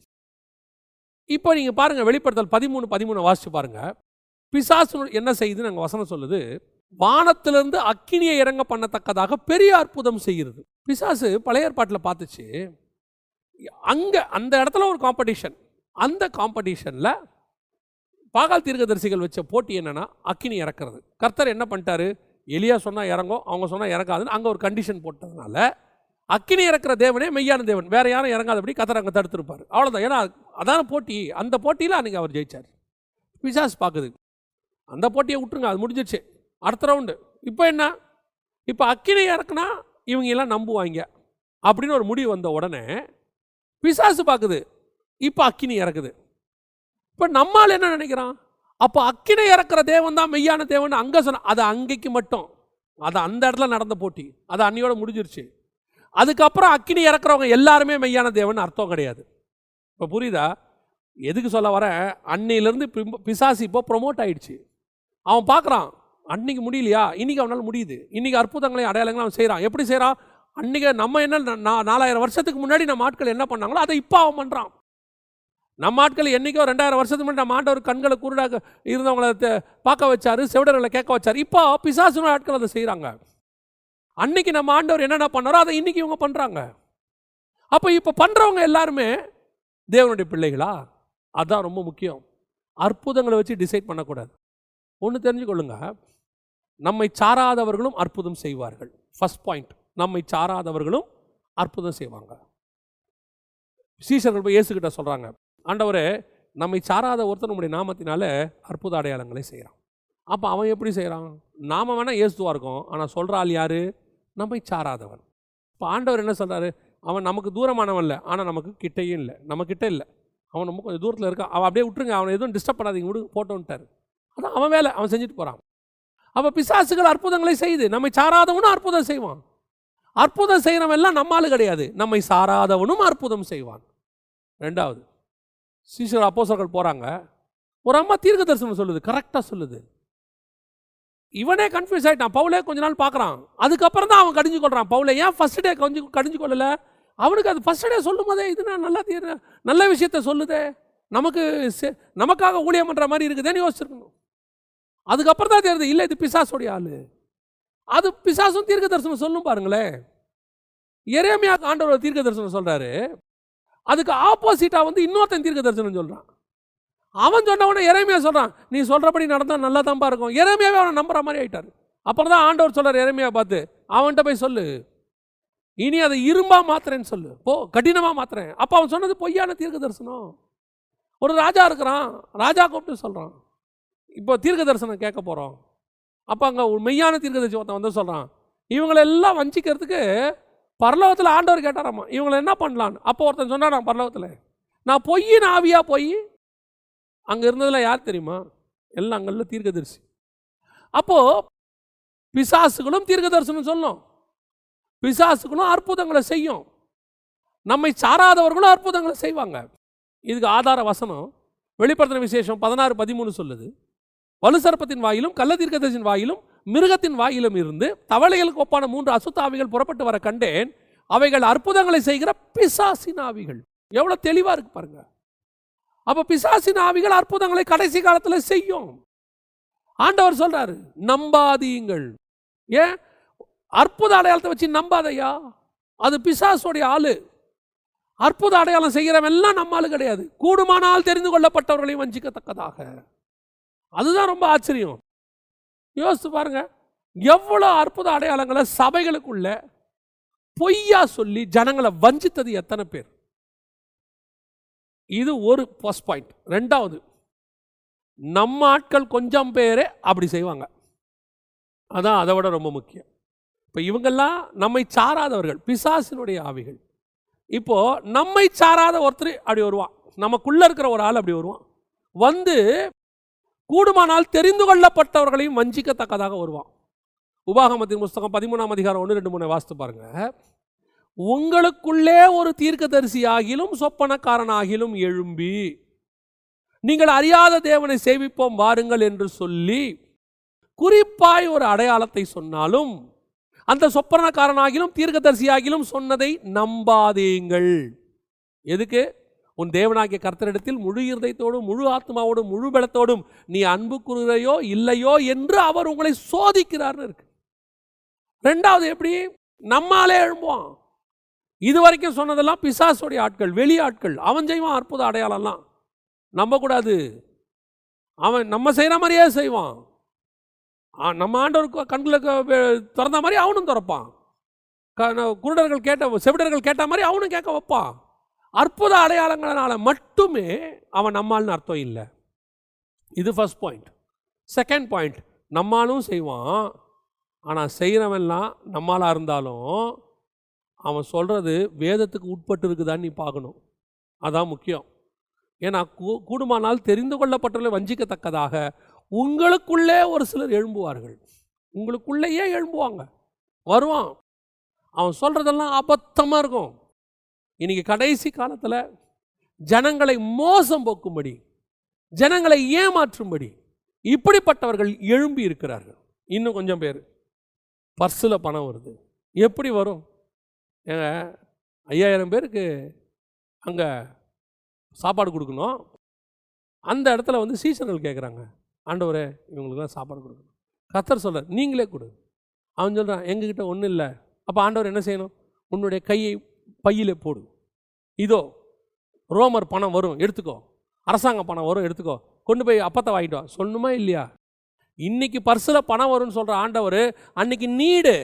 இப்போ நீங்கள் பாருங்கள் வெளிப்படுத்தல் பதிமூணு பதிமூணு வாசிச்சு பாருங்கள் பிசாசு என்ன செய்யுதுன்னு நாங்கள் வசனம் சொல்லுது. வானத்திலிருந்து அக்கினியை இறங்க பண்ணத்தக்கதாக பெரிய அற்புதம் செய்கிறது. பிசாசு பழைய ஏற்பாட்டில் பார்த்துச்சு. அங்கே அந்த இடத்துல ஒரு காம்படிஷன் அந்த காம்படிஷனில் பாகால் தீர்க்கதரிசிகள் வச்ச போட்டி என்னென்னா அக்கினி இறக்குறது. கர்த்தர் என்ன பண்ணிட்டாரு? எலியா சொன்னால் இறங்கும் அவங்க சொன்னால் இறக்காதுன்னு அங்கே ஒரு கண்டிஷன் போட்டதுனால அக்கினி இறக்குற தேவனே மெய்யான தேவன். வேற யாரும் இறங்காதபடி கத்தர் அங்கே தடுத்திருப்பார். அவ்வளோதான் ஏன்னா அதான போட்டி. அந்த போட்டியில் அன்றைக்கி அவர் ஜெயிச்சார். பிசாஸ் பார்க்குது அந்த போட்டியை விட்டுருங்க அது முடிஞ்சிருச்சு. அடுத்த ரவுண்டு. இப்போ என்ன? இப்போ அக்கினி இறக்குனா இவங்க எல்லாம் நம்புவாங்க. அப்படின்னு ஒரு முடிவு வந்த உடனே பிசாசு பார்க்குது இப்போ அக்கினி இறக்குது. இப்போ நம்மால் என்ன நினைக்கிறான்? அப்போ அக்கினை இறக்குற தேவன் தான் மெய்யான தேவன். அங்கே சொன்ன அது அங்கேக்கு மட்டும். அது அந்த இடத்துல நடந்த போட்டி. அது அன்னையோட முடிஞ்சிருச்சு. அதுக்கப்புறம் அக்கினி இறக்குறவங்க எல்லாருமே மெய்யான தேவன் அர்த்தம் கிடையாது. இப்போ புரியுதா? எதுக்கு சொல்ல வரேன்? அன்னையிலேருந்து பிசாசு இப்போ ப்ரொமோட் ஆயிடுச்சு. அவன் பார்க்குறான் அன்னைக்கு முடியலையா? இன்னைக்கு அவனால் முடியுது. இன்னைக்கு அற்புதங்களையும் அடையாளங்களும் அவன் செய்கிறான் எப்படி செய்கிறான் அன்றைக்கி நம்ம என்ன நா- நாலாயிரம் வருஷத்துக்கு முன்னாடி நம்ம ஆட்கள் என்ன பண்ணாங்களோ அதை இப்போ அவன் பண்ணுறான் நம்ம ஆட்கள் என்னைக்கோ ரெண்டாயிரம் வருஷத்துக்கு முன்னாடி நம்ம ஆண்டவர் கண்களை குருடாக இருந்தவங்கள பார்க்க வச்சாரு செவிடர்களை கேட்க வச்சார். இப்போ பிசாசுன ஆட்கள் அதை செய்கிறாங்க அன்னைக்கு நம்ம ஆண்டவர் என்னென்ன பண்ணாரோ அதை இன்னைக்கு இவங்க பண்ணுறாங்க அப்போ இப்போ பண்ணுறவங்க எல்லாருமே தேவனுடைய பிள்ளைகளா? அதுதான் ரொம்ப முக்கியம். அற்புதங்களை வச்சு டிசைட் பண்ணக்கூடாது. ஒன்று தெரிஞ்சுக்கொள்ளுங்க. நம்மை சாராதவர்களும் அற்புதம் செய்வார்கள். ஃபர்ஸ்ட் பாயிண்ட் நம்மை சாராதவர்களும் அற்புதம் செய்வாங்க. சீசர்கள் போய் இயேசுகிட்ட சொல்கிறாங்க ஆண்டவரே நம்மை சாராத ஒருத்தர் நம்முடைய நாமத்தினால அற்புத அடையாளங்களை செய்கிறான் அப்போ அவன் எப்படி செய்கிறான் நாம் வேணால் இயேசுவாக இருக்கும். ஆனால் சொல்கிற ஆள் யார்? நம்மை சாராதவன். இப்போ ஆண்டவர் என்ன சொல்கிறாரு அவன் நமக்கு தூரமானவன் இல்லை. ஆனால் நமக்கு கிட்டையும் இல்லை. நம்ம இல்லை. அவன் ரொம்ப கொஞ்சம் தூரத்தில் இருக்கான் அவன் அப்படியே விட்டுருங்க. அவனை எதுவும் டிஸ்டர்ப் பண்ணாதீங்க. விடு போட்டோன்ட்டார். அதான் அவன் வேலை. அவன் செஞ்சுட்டு போகிறான் அப்போ பிசாசுகள் அற்புதங்களை செய்யுது. நம்மை சாராதவனும் அற்புதம் செய்வான். அற்புதம் செய்கிறவன் எல்லாம் நம்மால் கிடையாது. நம்மை சாராதவனும் அற்புதம் செய்வான். ரெண்டாவது சீசர் அப்போசர்கள் போகிறாங்க ஒரு அம்மா தீர்க்க தரிசனம் சொல்லுது கரெக்டாக சொல்லுது. இவனே கன்ஃபியூஸ் ஆகிட்டான் பவுலே கொஞ்ச நாள் பார்க்குறான். அதுக்கப்புறம் தான் அவன் கடிஞ்சு கொள்கிறான் பவுலே ஏன் ஃபர்ஸ்ட் டே கொஞ்சம் கடிஞ்சு கொள்ளலை? அவனுக்கு அது ஃபர்ஸ்ட் டே சொல்லும் போதே இது நான் நல்லா தீர நல்ல விஷயத்த சொல்லுதே. நமக்கு செ- நமக்காக ஊழியம் பண்ணுற மாதிரி இருக்குதேன்னு யோசிச்சிருக்கணும். அதுக்கப்புறம் தான் தெரியுது இல்லை இது பிசாசுடைய ஆள். அது பிசாசும் தீர்க்க தரிசனம் சொல்லும் பாருங்களேன். எரேமியாக்கு ஆண்டவர் தீர்க்க தரிசனம் சொல்கிறாரு அதுக்கு ஆப்போசிட்டாக வந்து இன்னொருத்தன் தீர்க்க தரிசனம் சொல்கிறான் அவன் சொன்ன உடனே சொல்கிறான் நீ சொல்கிறபடி நடந்தால் நல்லா தான்ப்பா இருக்கும். இறைமையாவே அவனை நம்புற மாதிரி ஆகிட்டாரு அப்புறம் தான் ஆண்டவர் சொல்கிறார் இறைமையாக பார்த்து அவன்கிட்ட போய் சொல்லு. இனி அதை இரும்பாக மாத்துறேன்னு சொல்லு. போ கடினமாக மாத்துறேன். அப்போ அவன் சொன்னது பொய்யான தீர்க்க தரிசனம் ஒரு ராஜா இருக்கிறான் ராஜா கூப்பிட்டு சொல்கிறான் இப்போ தீர்க்க தரிசனம் கேட்க போகிறோம் அப்போ அங்கே ஒரு மெய்யான தீர்க்கதரிசி ஒருத்தன் வந்து சொல்கிறான் இவங்களெல்லாம் வஞ்சிக்கிறதுக்கு பரலோகத்தில் ஆண்டவர் கேட்டாராம்மா இவங்களை என்ன பண்ணலான்னு? அப்போ ஒருத்தன் சொன்னாராம் பரலோகத்தில் நான் பொய்யின் ஆவியாக போய் அங்கே இருந்ததில் யார் தெரியுமா? எல்லாம் அங்கெல்லாம் தீர்க்கதரிசி. அப்போது பிசாசுகளும் தீர்க்கதரிசனம் சொல்லும். பிசாசுகளும் அற்புதங்களை செய்யும். நம்மை சாராதவர்களும் அற்புதங்களை செய்வாங்க. இதுக்கு ஆதார வசனம் வெளிப்படுத்தின விசேஷம் பதினாறு பதிமூணு சொல்லுது. வலுசர்ப்பத்தின் வாயிலும் கள்ளதீர்க்கதரிசின் வாயிலும் மிருகத்தின் வாயிலும் இருந்து தவளைகளுக்கு ஒப்பான மூன்று அசுத்தாவிகள் புறப்பட்டு வர கண்டேன். அவைகள் அற்புதங்களை செய்கிற பிசாசின் ஆவிகள். எவ்வளோ தெளிவாக இருக்கு பாருங்கள் அப்போ பிசாசின் ஆவிகள் அற்புதங்களை கடைசி காலத்தில் செய்யும். ஆண்டவர் சொல்றாரு நம்பாதீங்கள். ஏன்? அற்புத அடையாளத்தை வச்சு நம்பாதையா? அது பிசாசுடைய ஆளு. அற்புத அடையாளம் செய்கிறவெல்லாம் நம்ம ஆளு கிடையாது. கூடுமானால் தெரிந்து கொள்ளப்பட்டவர்களையும் வஞ்சிக்கத்தக்கதாக. அதுதான் ரொம்ப ஆச்சரியம். யோசித்து பாருங்க. எவ்வளோ அற்புத அடையாளங்களை சபைகளுக்குள்ள பொய்யா சொல்லி ஜனங்களை வஞ்சித்தது எத்தனை பேர்? இது ஒரு ஃபர்ஸ்ட் பாயிண்ட் ரெண்டாவது நம்ம ஆட்கள் கொஞ்சம் பேரே அப்படி செய்வாங்க. அதான் அதை விட ரொம்ப முக்கியம். இப்போ இவங்கெல்லாம் நம்மை சாராதவர்கள் பிசாசினுடைய ஆவிகள். இப்போ நம்மை சாராத ஒருத்தர் அப்படி வருவான். நமக்குள்ளே இருக்கிற ஒரு ஆள் அப்படி வருவான். வந்து கூடுமானால் தெரிந்து கொள்ளப்பட்டவர்களையும் வஞ்சிக்கத்தக்கதாக வருவான். உபாகமத்தின் புஸ்தகம் பதிமூணாம் அதிகாரம் ஒன்று ரெண்டு மூணு வாசித்து பாருங்கள் உங்களுக்குள்ளே ஒரு தீர்க்கதரிசி ஆகிலும் சொப்பனக்காரன் ஆகிலும் எழும்பி நீங்கள் அறியாத தேவனை சேவிப்போம் வாருங்கள் என்று சொல்லி குறிப்பாய் ஒரு அடையாளத்தை சொன்னாலும் அந்த சொப்பனக்காரனாகிலும் தீர்க்கதரிசியாகிலும் சொன்னதை நம்பாதீங்கள். எதுக்கு? உன் தேவனாகிய கர்த்தரிடத்தில் முழு இருதயத்தோடும் முழு ஆத்மாவோடும் முழு பலத்தோடும் நீ அன்பு கூறுகிறையோ இல்லையோ என்று அவர் உங்களை சோதிக்கிறார்னு இருக்கு. ரெண்டாவது எப்படி? நம்மாலே எழும்புவான். இது வரைக்கும் சொன்னதெல்லாம் பிசாசுடைய ஆட்கள் வெளி ஆட்கள். அவன் செய்வான் அற்புத அடையாளம்லாம். நம்பக்கூடாது அவன் நம்ம செய்கிற மாதிரியே செய்வான். நம்ம ஆண்டவருக்கு கண்களுக்கு திறந்த மாதிரி அவனும் திறப்பான். க- குருடர்கள் கேட்ட செவிடர்கள் கேட்ட மாதிரி அவனும் கேட்க வைப்பான். அற்புத அடையாளங்களால் மட்டுமே அவன் நம்மால்னு அர்த்தம் இல்லை. இது ஃபஸ்ட் பாயிண்ட் செகண்ட் பாயிண்ட் நம்மாலும் செய்வான். ஆனால் செய்கிறவன்லாம் நம்மளாக இருந்தாலும் அவன் சொல்கிறது வேதத்துக்கு உட்பட்டு இருக்குதான்னு நீ பார்க்கணும். அதான் முக்கியம். ஏன்னா கூ கூடுமானால் தெரிந்து கொள்ளப்பட்டவர்களை வஞ்சிக்கத்தக்கதாக உங்களுக்குள்ளே ஒரு சிலர் எழும்புவார்கள். உங்களுக்குள்ளேயே எழும்புவாங்க. வருவான். அவன் சொல்கிறதெல்லாம் அபத்தமாக இருக்கும். இன்றைக்கி கடைசி காலத்தில் ஜனங்களை மோசம் போக்கும்படி ஜனங்களை ஏமாற்றும்படி இப்படிப்பட்டவர்கள் எழும்பி இருக்கிறார்கள். இன்னும் கொஞ்சம் பேர். பர்ஸில் பணம் வருது. எப்படி வரும்? ஏங்க ஐயாயிரம் பேருக்கு அங்கே சாப்பாடு கொடுக்கணும். அந்த இடத்துல வந்து சீசனல் கேட்குறாங்க ஆண்டவரே இவங்களுக்குலாம் சாப்பாடு கொடுக்கணும். கத்தர் சொல்கிறார் நீங்களே கொடு. அவன் சொல்கிறான் எங்ககிட்ட ஒன்றும் இல்லை. அப்போ ஆண்டவர் என்ன செய்யணும்? உன்னுடைய கையை பையிலே போடு. இதோ ரோமர் பணம் வரும் எடுத்துக்கோ. அரசாங்க பணம் வரும் எடுத்துக்கோ. கொண்டு போய் அப்பத்தை வாங்கிட்டு வா. சொல்லணுமா இல்லையா? இன்னைக்கு பர்ஸில் பணம் வரும்னு சொல்கிற ஆண்டவர் அன்னைக்கு நீடு.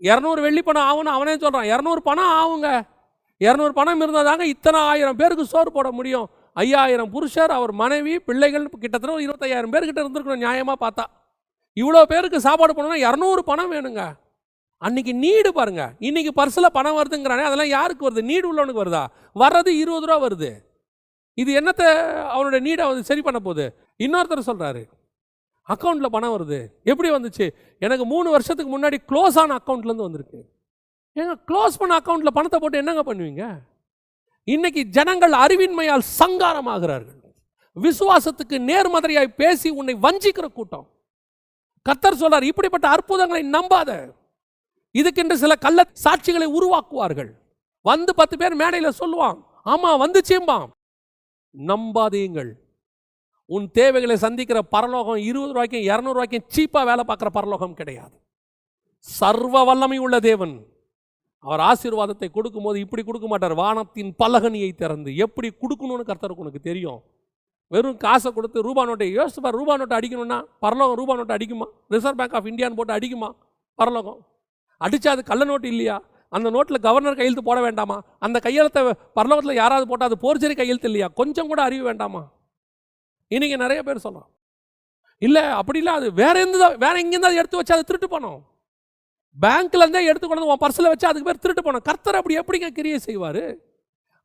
இரநூறு வெள்ளி பணம் ஆகும்னு அவனே சொல்கிறான் இரநூறு பணம் ஆகுங்க. இரநூறு பணம் இருந்தால் தாங்க இத்தனை ஆயிரம் பேருக்கு சோறு போட முடியும். ஐயாயிரம் புருஷர் அவர் மனைவி பிள்ளைகள் கிட்டத்தட்ட ஒரு இருபத்தையாயிரம் பேர்கிட்ட இருந்திருக்கணும் நியாயமாக பார்த்தா. இவ்வளோ பேருக்கு சாப்பாடு பண்ணணும்னா இரநூறு பணம் வேணுங்க. அன்னைக்கு நீடு பாருங்க. இன்னைக்கு பர்ஸில் பணம் வருதுங்கிறானே அதெல்லாம் யாருக்கு வருது? நீடு உள்ளவனுக்கு வருதா? வர்றது இருபது ரூபா வருது. இது என்னத்தை அவனுடைய நீடை வந்து சரி பண்ண போகுது? இன்னொருத்தர் சொல்கிறாரு அக்கௌண்ட்டில் பணம் வருது. எப்படி வந்துச்சு? எனக்கு மூணு வருஷத்துக்கு முன்னாடி க்ளோஸ் ஆன அக்கௌண்ட்லேருந்து வந்திருக்கு. ஏங்க க்ளோஸ் பண்ண அக்கௌண்ட்டில் பணத்தை போட்டு என்னங்க பண்ணுவீங்க? இன்னைக்கு ஜனங்கள் அறிவின்மையால் சங்காரமாகிறார்கள். விசுவாசத்துக்கு நேர்மறையாய் பேசி உன்னை வஞ்சிக்கிற கூட்டம். கத்தர் சொல்றார் இப்படிப்பட்ட அற்புதங்களை நம்பாத. இதுக்கென்று சில கள்ள சாட்சிகளை உருவாக்குவார்கள். வந்து பத்து பேர் மேடையில் சொல்லுவான் ஆமா வந்துச்சேம்பான் நம்பாதீங்கள். உன் தேவைகளை சந்திக்கிற பரலோகம் இருபது ரூபாய்க்கும் இரநூறுவாய்க்கும் சீப்பாக வேலை பார்க்குற பரலோகம் கிடையாது. சர்வ வல்லமை உள்ள தேவன். அவர் ஆசீர்வாதத்தை கொடுக்கும்போது இப்படி கொடுக்க மாட்டார். வானத்தின் பலகனியை திறந்து எப்படி கொடுக்கணும்னு கர்த்தருக்கு உனக்கு தெரியும். வெறும் காசை கொடுத்து ரூபா நோட்டை யோசிச்சு ரூபா நோட்டை அடிக்கணும்னா பரலோகம் ரூபா நோட்டை அடிக்குமா? ரிசர்வ் பேங்க் ஆஃப் இந்தியான்னு போட்டு அடிக்குமா? பரலோகம். அடித்தா அது கள்ள நோட்டு இல்லையா? அந்த நோட்டில் கவர்னர் கையெழுத்து போட வேண்டாமா? அந்த கையெழுத்தை பரலோகத்தில் யாராவது போட்டால் அது போர்ச்சரி கையெழுத்து இல்லையா? கொஞ்சம் கூட அறிவு வேண்டாமா? இன்றைக்கி நிறைய பேர் சொல்கிறான் இல்லை அப்படி இல்லை. அது வேற எந்த வேற எங்கேருந்து எடுத்து வச்சு அதை திருட்டு போனோம் பேங்க்ல இருந்தே எடுத்து கொண்டு வந்து உன் பர்சில் வச்சு அதுக்கு பேர் திருட்டு போனோம் கர்த்தர் அப்படி எப்படிங்க கிரியை செய்வார்?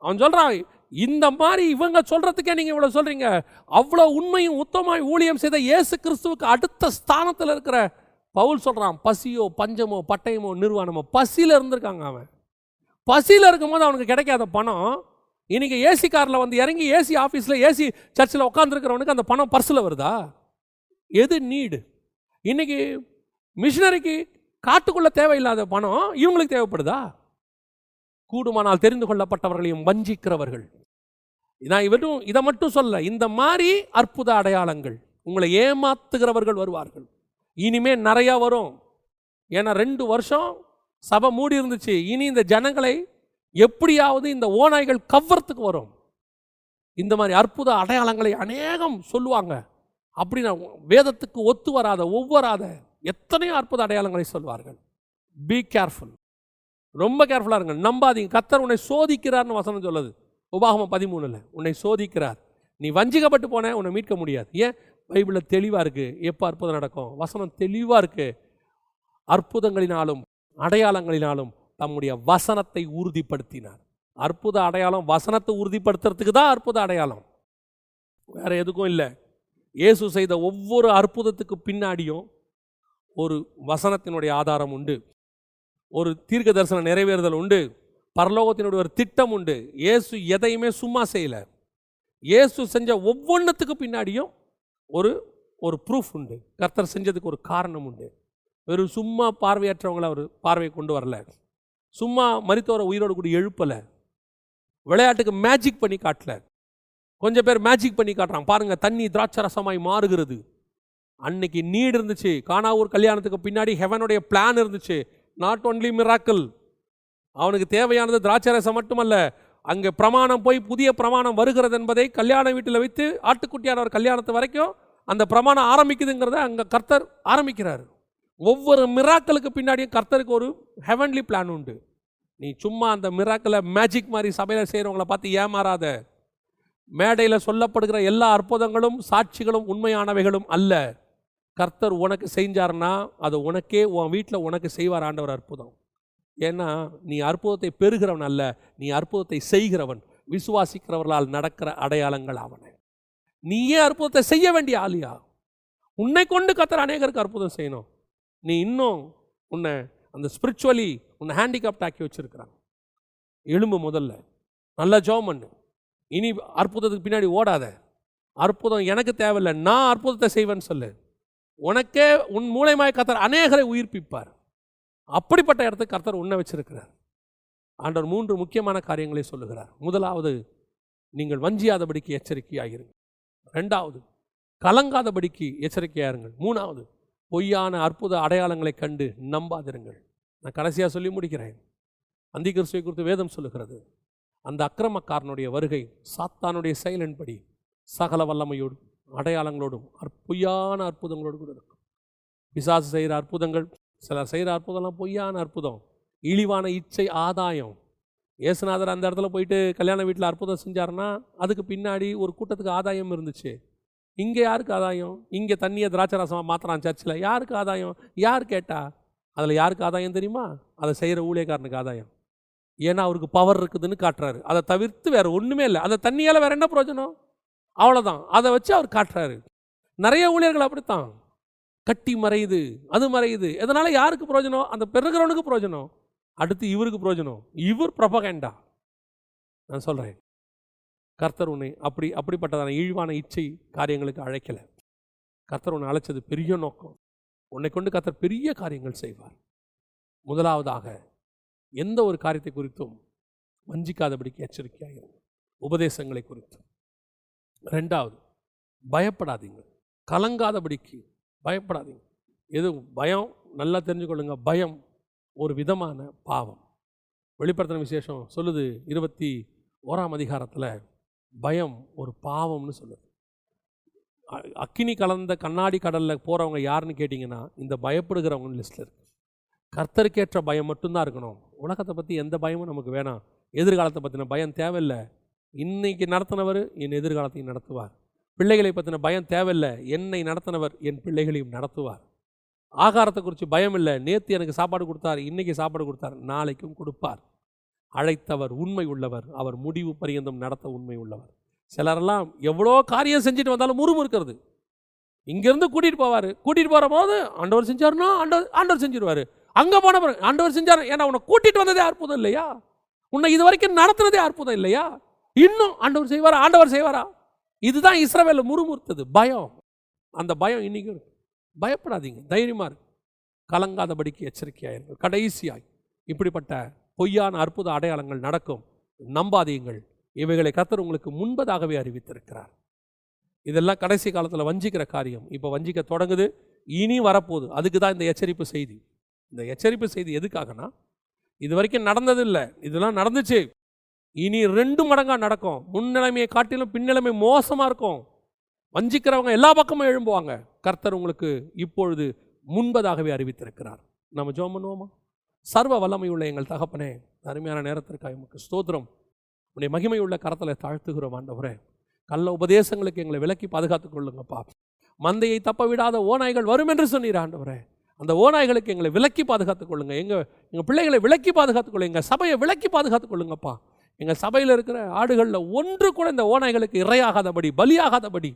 அவன் சொல்கிறான் இந்த மாதிரி இவங்க சொல்கிறதுக்கே நீங்கள் இவ்வளோ சொல்கிறீங்க அவ்வளோ உண்மையும் உத்தமாய் ஊழியம் செய்த இயேசு கிறிஸ்துவுக்கு அடுத்த ஸ்தானத்தில் இருக்கிற பவுல் சொல்கிறான் பசியோ பஞ்சமோ பட்டயமோ நிர்வாணமோ பசியில் இருந்திருக்காங்க அவன். பசியில் இருக்கும்போது அவனுக்கு கிடைக்காத பணம் இன்றைக்கி ஏசி காரில் வந்து இறங்கி ஏசி ஆஃபீஸில் ஏசி சர்ச்சில் உட்காந்துருக்கிறவனுக்கு அந்த பணம் பர்ஸில் வருதா? எது நீடு இன்றைக்கி மிஷினரிக்கு காட்டுக்குள்ளே தேவையில்லாத பணம் இவங்களுக்கு தேவைப்படுதா? கூடுமானால் தெரிந்து கொள்ளப்பட்டவர்களையும் வஞ்சிக்கிறவர்கள். நான் இவரும் இதை மட்டும் சொல்ல இந்த மாதிரி அற்புத அடையாளங்கள் உங்களை ஏமாத்துகிறவர்கள் வருவார்கள். இனிமே நிறையா வரும். ஏன்னா ரெண்டு வருஷம் சபை மூடி இருந்துச்சு. இனி இந்த ஜனங்களை எப்படியாவது இந்த ஓநாய்கள் கவ்வறத்துக்கு வரும். இந்த மாதிரி அற்புத அடையாளங்களை அநேகம் சொல்லுவாங்க. அப்படின்னா வேதத்துக்கு ஒத்து வராத ஒவ்வொராத எத்தனையோ அற்புத அடையாளங்களை சொல்வார்கள். பி கேர்ஃபுல் ரொம்ப கேர்ஃபுல்லாக இருங்க. நம்பாதீங்க. கத்தர் உன்னை சோதிக்கிறார்னு வசனம் சொல்லுது. உபாகமம் பதிமூணில் உன்னை சோதிக்கிறார். நீ வஞ்சிக்கப்பட்டு போன உன்னை மீட்க முடியாது. ஏன்? பைபிளில் தெளிவாக இருக்குது எப்போ அற்புதம் நடக்கும்? வசனம் தெளிவாக இருக்குது அற்புதங்களினாலும் அடையாளங்களினாலும் தம்முடைய வசனத்தை உறுதிப்படுத்தினார். அற்புத அடையாளம் வசனத்தை உறுதிப்படுத்துறதுக்கு தான் அற்புத அடையாளம். வேற எதுக்கும் இல்லை. இயேசு செய்த ஒவ்வொரு அற்புதத்துக்கு பின்னாடியும் ஒரு வசனத்தினுடைய ஆதாரம் உண்டு. ஒரு தீர்க்க தரிசனம் நிறைவேறுதல் உண்டு. பரலோகத்தினுடைய ஒரு திட்டம் உண்டு. இயேசு எதையுமே சும்மா செய்யல. இயேசு செஞ்ச ஒவ்வொன்றுத்துக்கு பின்னாடியும் ஒரு ஒரு ப்ரூஃப் உண்டு. கர்த்தர் செஞ்சதுக்கு ஒரு காரணம் உண்டு. வெறும் சும்மா பார்வையற்றவங்களை அவர் பார்வையை கொண்டு வரல. சும்மா மரித்தோரை உயிரோடு கூட எழுப்பலை. விளையாட்டுக்கு மேஜிக் பண்ணி காட்டல. கொஞ்சம் பேர் மேஜிக் பண்ணி காட்டுறான் பாருங்க தண்ணி திராட்சை ரசமாய் மாறுகிறது. அன்னைக்கு நீடு இருந்துச்சு. காணாவூர் கல்யாணத்துக்கு பின்னாடி ஹெவனுடைய பிளான் இருந்துச்சு. நாட் ஒன்லி மிராக்கிள் அவனுக்கு தேவையானது திராட்சை ரசம் மட்டுமல்ல. அங்கே பிரமாணம் போய் புதிய பிரமாணம் வருகிறது என்பதை கல்யாண வீட்டில் வைத்து ஆட்டுக்குட்டியானவர் கல்யாணத்து வரைக்கும் அந்த பிரமாணம் ஆரம்பிக்குதுங்கிறத அங்கே கர்த்தர் ஆரம்பிக்கிறார். ஒவ்வொரு மிராக்களுக்கு பின்னாடியும் கர்த்தருக்கு ஒரு ஹெவன்லி பிளான் உண்டு. நீ சும்மா அந்த மிராக்களை மேஜிக் மாதிரி சபையில் செய்கிறவங்கள பார்த்து ஏமாறாத. மேடையில் சொல்லப்படுகிற எல்லா அற்புதங்களும் சாட்சிகளும் உண்மையானவைகளும் அல்ல. கர்த்தர் உனக்கு செஞ்சார்னா அது உனக்கே உன் வீட்டில் உனக்கு செய்வார் ஆண்டவர் அற்புதம். ஏன்னா நீ அற்புதத்தை பெறுகிறவன் அல்ல நீ அற்புதத்தை செய்கிறவன். விசுவாசிக்கிறவர்களால் நடக்கிற அடையாளங்கள் அவனை. நீயே அற்புதத்தை செய்ய வேண்டிய ஆலியா உன்னை கொண்டு கர்த்தர் அநேகருக்கு அற்புதம் செய்யணும். நீ இன்னும் உன்னை அந்த ஸ்பிரிச்சுவலி உன்னை ஹேண்டிகேப்ட் ஆக்கி வச்சுருக்கிறாங்க எலும்பு முதல்ல. நல்லா ஜோம் பண்ணு. இனி அற்புதத்துக்கு பின்னாடி ஓடாத. அற்புதம் எனக்கு தேவையில்லை. நான் அற்புதத்தை செய்வேன்னு சொல்லு. உனக்கே உன் மூலயமாய் கர்த்தர் அநேகரை உயிர்ப்பிப்பார். அப்படிப்பட்ட இடத்துக்கு கர்த்தர் உன்னை வச்சிருக்கிறார். ஆண்டவர் மூன்று முக்கியமான காரியங்களை சொல்லுகிறார். முதலாவது நீங்கள் வஞ்சியாதபடிக்கு எச்சரிக்கையாகிருங்கள் ரெண்டாவது கலங்காதபடிக்கு எச்சரிக்கையாருங்கள் மூணாவது பொய்யான அற்புத அடையாளங்களை கண்டு நம்பாதிருங்கள். நான் கடைசியாக சொல்லி முடிக்கிறேன். அந்தி கிறிஸ்துவை குறித்து வேதம் சொல்லுகிறது. அந்த அக்கிரமக்காரனுடைய வருகை சாத்தானுடைய செயலின்படி சகல வல்லமையோடும் அடையாளங்களோடும் பொய்யான அற்புதங்களோடு கூட இருக்கும். பிசாசு செய்கிற அற்புதங்கள் சிலர் செய்கிற அற்புதம்லாம் பொய்யான அற்புதம். இழிவான இச்சை ஆதாயம். இயேசுநாதர் அந்த இடத்துல போயிட்டு கல்யாண வீட்டில் அற்புதம் செஞ்சாருன்னா அதுக்கு பின்னாடி ஒரு கூட்டத்துக்கு ஆதாயம் இருந்துச்சு. இங்கே யாருக்கு ஆதாயம்? இங்கே தண்ணியை திராட்சை ரசமாக மாற்றுறான் சர்ச்சில். யாருக்கு ஆதாயம்? யார் கேட்டா? அதில் யாருக்கு ஆதாயம் தெரியுமா? அதை செய்கிற ஊழியக்காரனுக்கு ஆதாயம். ஏன்னா அவருக்கு பவர் இருக்குதுன்னு காட்டுறாரு. அதை தவிர்த்து வேறு ஒன்றுமே இல்லை. அந்த தண்ணியால் வேறு என்ன பிரயோஜனம்? அவ்வளோதான் அதை வச்சு அவர் காட்டுறாரு. நிறைய ஊழியர்கள் அப்படித்தான். கட்டி மறையுது அது மறையுது. எதனால் யாருக்கு பிரயோஜனம்? அந்த பெருகிறவனுக்கு பிரயோஜனம். அடுத்து இவருக்கு பிரயோஜனம். இவர் பிரபகண்டா நான் சொல்கிறேன் கர்த்தர் உன்னை அப்படி அப்படிப்பட்டதான இழிவான இச்சை காரியங்களுக்கு அழைக்கலை. கர்த்தர் உன்னை அழைச்சது பெரிய நோக்கம். உன்னை கொண்டு கர்த்தர் பெரிய காரியங்கள் செய்வார். முதலாவதாக எந்த ஒரு காரியத்தை குறித்தும் வஞ்சிக்காதபடிக்கு எச்சரிக்கையாக இருங்க உபதேசங்களை குறித்தும். ரெண்டாவது பயப்படாதீங்க. கலங்காதபடிக்கு பயப்படாதீங்க. எது பயம்? நல்லா தெரிஞ்சுக்கொள்ளுங்க. பயம் ஒரு விதமான பாவம். வெளிப்படுத்தின விசேஷம் சொல்லுது இருபத்தி ஓராம் அதிகாரத்தில் பயம் ஒரு பாவம்னு சொல்லுது. அ- அக்கினி கலந்த கண்ணாடி கடலில் போகிறவங்க யாருன்னு கேட்டிங்கன்னா இந்த பயப்படுகிறவங்க லிஸ்ட்டில் இருக்கு. கர்த்தருக்கேற்ற பயம் மட்டும்தான் இருக்கணும். உலகத்தை பற்றி எந்த பயமும் நமக்கு வேணாம். எதிர்காலத்தை பற்றின பயம் தேவையில்லை. இன்னைக்கு நடத்தினவர் என் எதிர்காலத்தையும் நடத்துவார். பிள்ளைகளை பற்றின பயம் தேவையில்லை. என்னை நடத்தினவர் என் பிள்ளைகளையும் நடத்துவார். ஆகாரத்தை குறித்து பயம் இல்லை. நேற்று எனக்கு சாப்பாடு கொடுத்தார் இன்றைக்கி சாப்பாடு கொடுத்தார் நாளைக்கும் கொடுப்பார். அழைத்தவர் உண்மை உள்ளவர். அவர் முடிவு பரியந்தம் நடத்த உண்மை உள்ளவர். சிலரெல்லாம் எவ்வளோ காரியம் செஞ்சுட்டு வந்தாலும் முறுமுறுக்கிறது இங்கேருந்து கூட்டிகிட்டு போவார். கூட்டிகிட்டு போகிற போது ஆண்டவர் செஞ்சாருன்னா ஆண்டவர் ஆண்டவர் செஞ்சிருவார். அங்கே போன பிறகு ஆண்டவர் செஞ்சார். ஏன்னா உன்னை கூட்டிகிட்டு வந்ததே அற்புதம் இல்லையா? உன்னை இது வரைக்கும் நடத்துனதே அற்புதம் இல்லையா? இன்னும் ஆண்டவர் செய்வாரா? ஆண்டவர் செய்வாரா? இதுதான் இஸ்ரவேல முறுமுறுத்தது. பயம். அந்த பயம் இன்றைக்கும் இருக்கு. பயப்படாதீங்க. தைரியமாக இருக்கு கலங்காதபடிக்கு எச்சரிக்கையாயிருங்க கடைசியாய் இப்படிப்பட்ட பொய்யான அற்புத அடையாளங்கள் நடக்கும். நம்பாதீங்கள். இவைகளை கர்த்தர் உங்களுக்கு முன்பதாகவே அறிவித்திருக்கிறார். இதெல்லாம் கடைசி காலத்தில் வஞ்சிக்கிற காரியம். இப்போ வஞ்சிக்க தொடங்குது. இனி வரப்போகுது. அதுக்கு தான் இந்த எச்சரிப்பு செய்தி. இந்த எச்சரிப்பு செய்தி எதுக்காகனா இது வரைக்கும் நடந்ததில்லை இதெல்லாம் நடந்துச்சு. இனி ரெண்டு மடங்காக நடக்கும். முன்னிலைமையை காட்டிலும் பின்னிலைமை மோசமாக இருக்கும். வஞ்சிக்கிறவங்க எல்லா பக்கமும் எழும்புவாங்க. கர்த்தர் உங்களுக்கு இப்பொழுது முன்பதாகவே அறிவித்திருக்கிறார். நம்ம ஜோம் பண்ணுவோமா? சர்வ வல்லமையுள்ள எங்கள் தகப்பனே அருமையான நேரத்திற்காக உமக்கு ஸ்தோத்திரம். உடைய மகிமையுள்ள கரத்தில் தாழ்த்துகிறோம் ஆண்டவரே. கள்ள உபதேசங்களுக்கு எங்களை விலக்கி பாதுகாத்துக் கொள்ளுங்கப்பா. மந்தையை தப்ப விடாத ஓநாய்கள் வரும் என்று சொன்னீர் ஆண்டவரே. அந்த ஓநாய்களுக்கு எங்களை விலக்கி பாதுகாத்துக் கொள்ளுங்க. எங்கள் எங்கள் பிள்ளைகளை விலக்கி பாதுகாத்துக் கொள்ளுங்க. எங்கள் சபையை விலக்கி பாதுகாத்துக் கொள்ளுங்கப்பா. எங்கள் சபையில் இருக்கிற ஆடுகளில் ஒன்று கூட இந்த ஓநாய்களுக்கு இரையாகாதபடி பலியாகாதபடி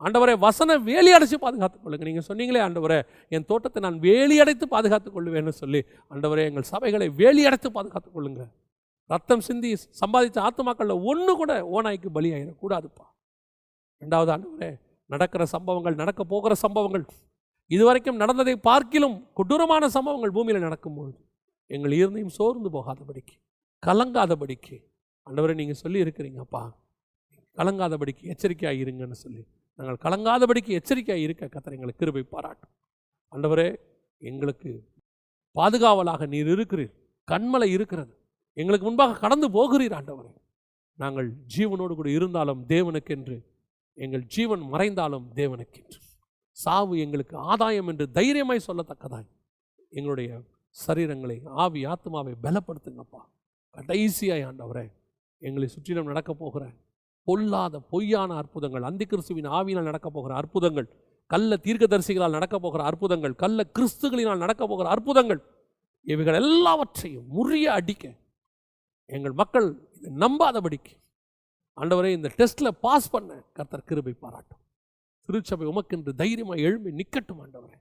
ஆண்டவரே வசன வேலி அடைச்சு பாதுகாத்துக் கொள்ளுங்க. நீங்கள் சொன்னீங்களே ஆண்டவரே என் தோட்டத்தை நான் வேலி அடைத்து பாதுகாத்துக் கொள்வேன்னு சொல்லி ஆண்டவரே எங்கள் சபைகளை வேலி அடைத்து பாதுகாத்துக் கொள்ளுங்க. ரத்தம் சிந்தி சம்பாதித்த ஆத்துமாக்களில் ஒன்று கூட ஓநாய்க்கு பலியாயிடக்கூடாதுப்பா. ரெண்டாவது ஆண்டவரே நடக்கிற சம்பவங்கள் நடக்க போகிற சம்பவங்கள் இதுவரைக்கும் நடந்ததை பார்க்கிலும் கொடூரமான சம்பவங்கள் பூமியில் நடக்கும்போது எங்கள் இருந்தையும் சோர்ந்து போகாதபடிக்கு கலங்காதபடிக்கு ஆண்டவரே நீங்கள் சொல்லி இருக்கிறீங்கப்பா கலங்காதபடிக்கு எச்சரிக்கையாக இருங்கன்னு சொல்லி நாங்கள் கலங்காதபடிக்கு எச்சரிக்கையாக இருக்க கத்தர் எங்களுக்கு கிருபை பாராட்டும். ஆண்டவரே எங்களுக்கு பாதுகாவலாக நீர் இருக்கிறீர். கண்மலை இருக்கிறது. எங்களுக்கு முன்பாக கடந்து போகிறீர் ஆண்டவரே. நாங்கள் ஜீவனோடு கூட இருந்தாலும் தேவனுக்கென்று எங்கள் ஜீவன் மறைந்தாலும் தேவனுக்கென்று. சாவு எங்களுக்கு ஆதாயம் என்று தைரியமாய் சொல்லத்தக்கதாய். எங்களுடைய சரீரங்களை ஆவி ஆத்மாவை பலப்படுத்துங்கப்பா. கடைசியாய் ஆண்டவரே எங்களை சுற்றிலும் நடக்கப் போகிற பொல்லாத பொய்யான அற்புதங்கள். அந்தி கிறிஸ்துவின் ஆவியினால் நடக்கப் போகிற அற்புதங்கள். கள்ள தீர்க்கதரிசிகளால் நடக்கப் போகிற அற்புதங்கள். கள்ள கிறிஸ்துகளினால் நடக்கப் போகிற அற்புதங்கள். இவைகள் எல்லாவற்றையும் முறிய அடிக்க எங்கள் மக்கள் இதை நம்பாதபடிக்கு ஆண்டவரை இந்த டெஸ்ட்டில் பாஸ் பண்ண கர்த்தர் கிருபை பாராட்டும். திருச்சபை உமக்கென்று தைரியமாக எழும்பி நிக்கட்டும் ஆண்டவரே.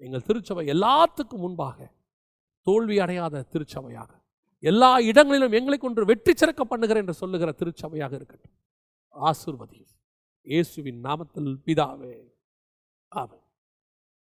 எங்கள் திருச்சபை எல்லாத்துக்கும் முன்பாக தோல்வி அடையாத திருச்சபையாக எல்லா இடங்களிலும் எங்களை கொண்டு வெற்றி சிறக்க பண்ணுகிறேன் என்று சொல்லுகிற திருச்சபையாக இருக்கட்டும். ஆசிர்வதி இயேசுவின் நாமத்தில் பிதாவே. ஆமாம்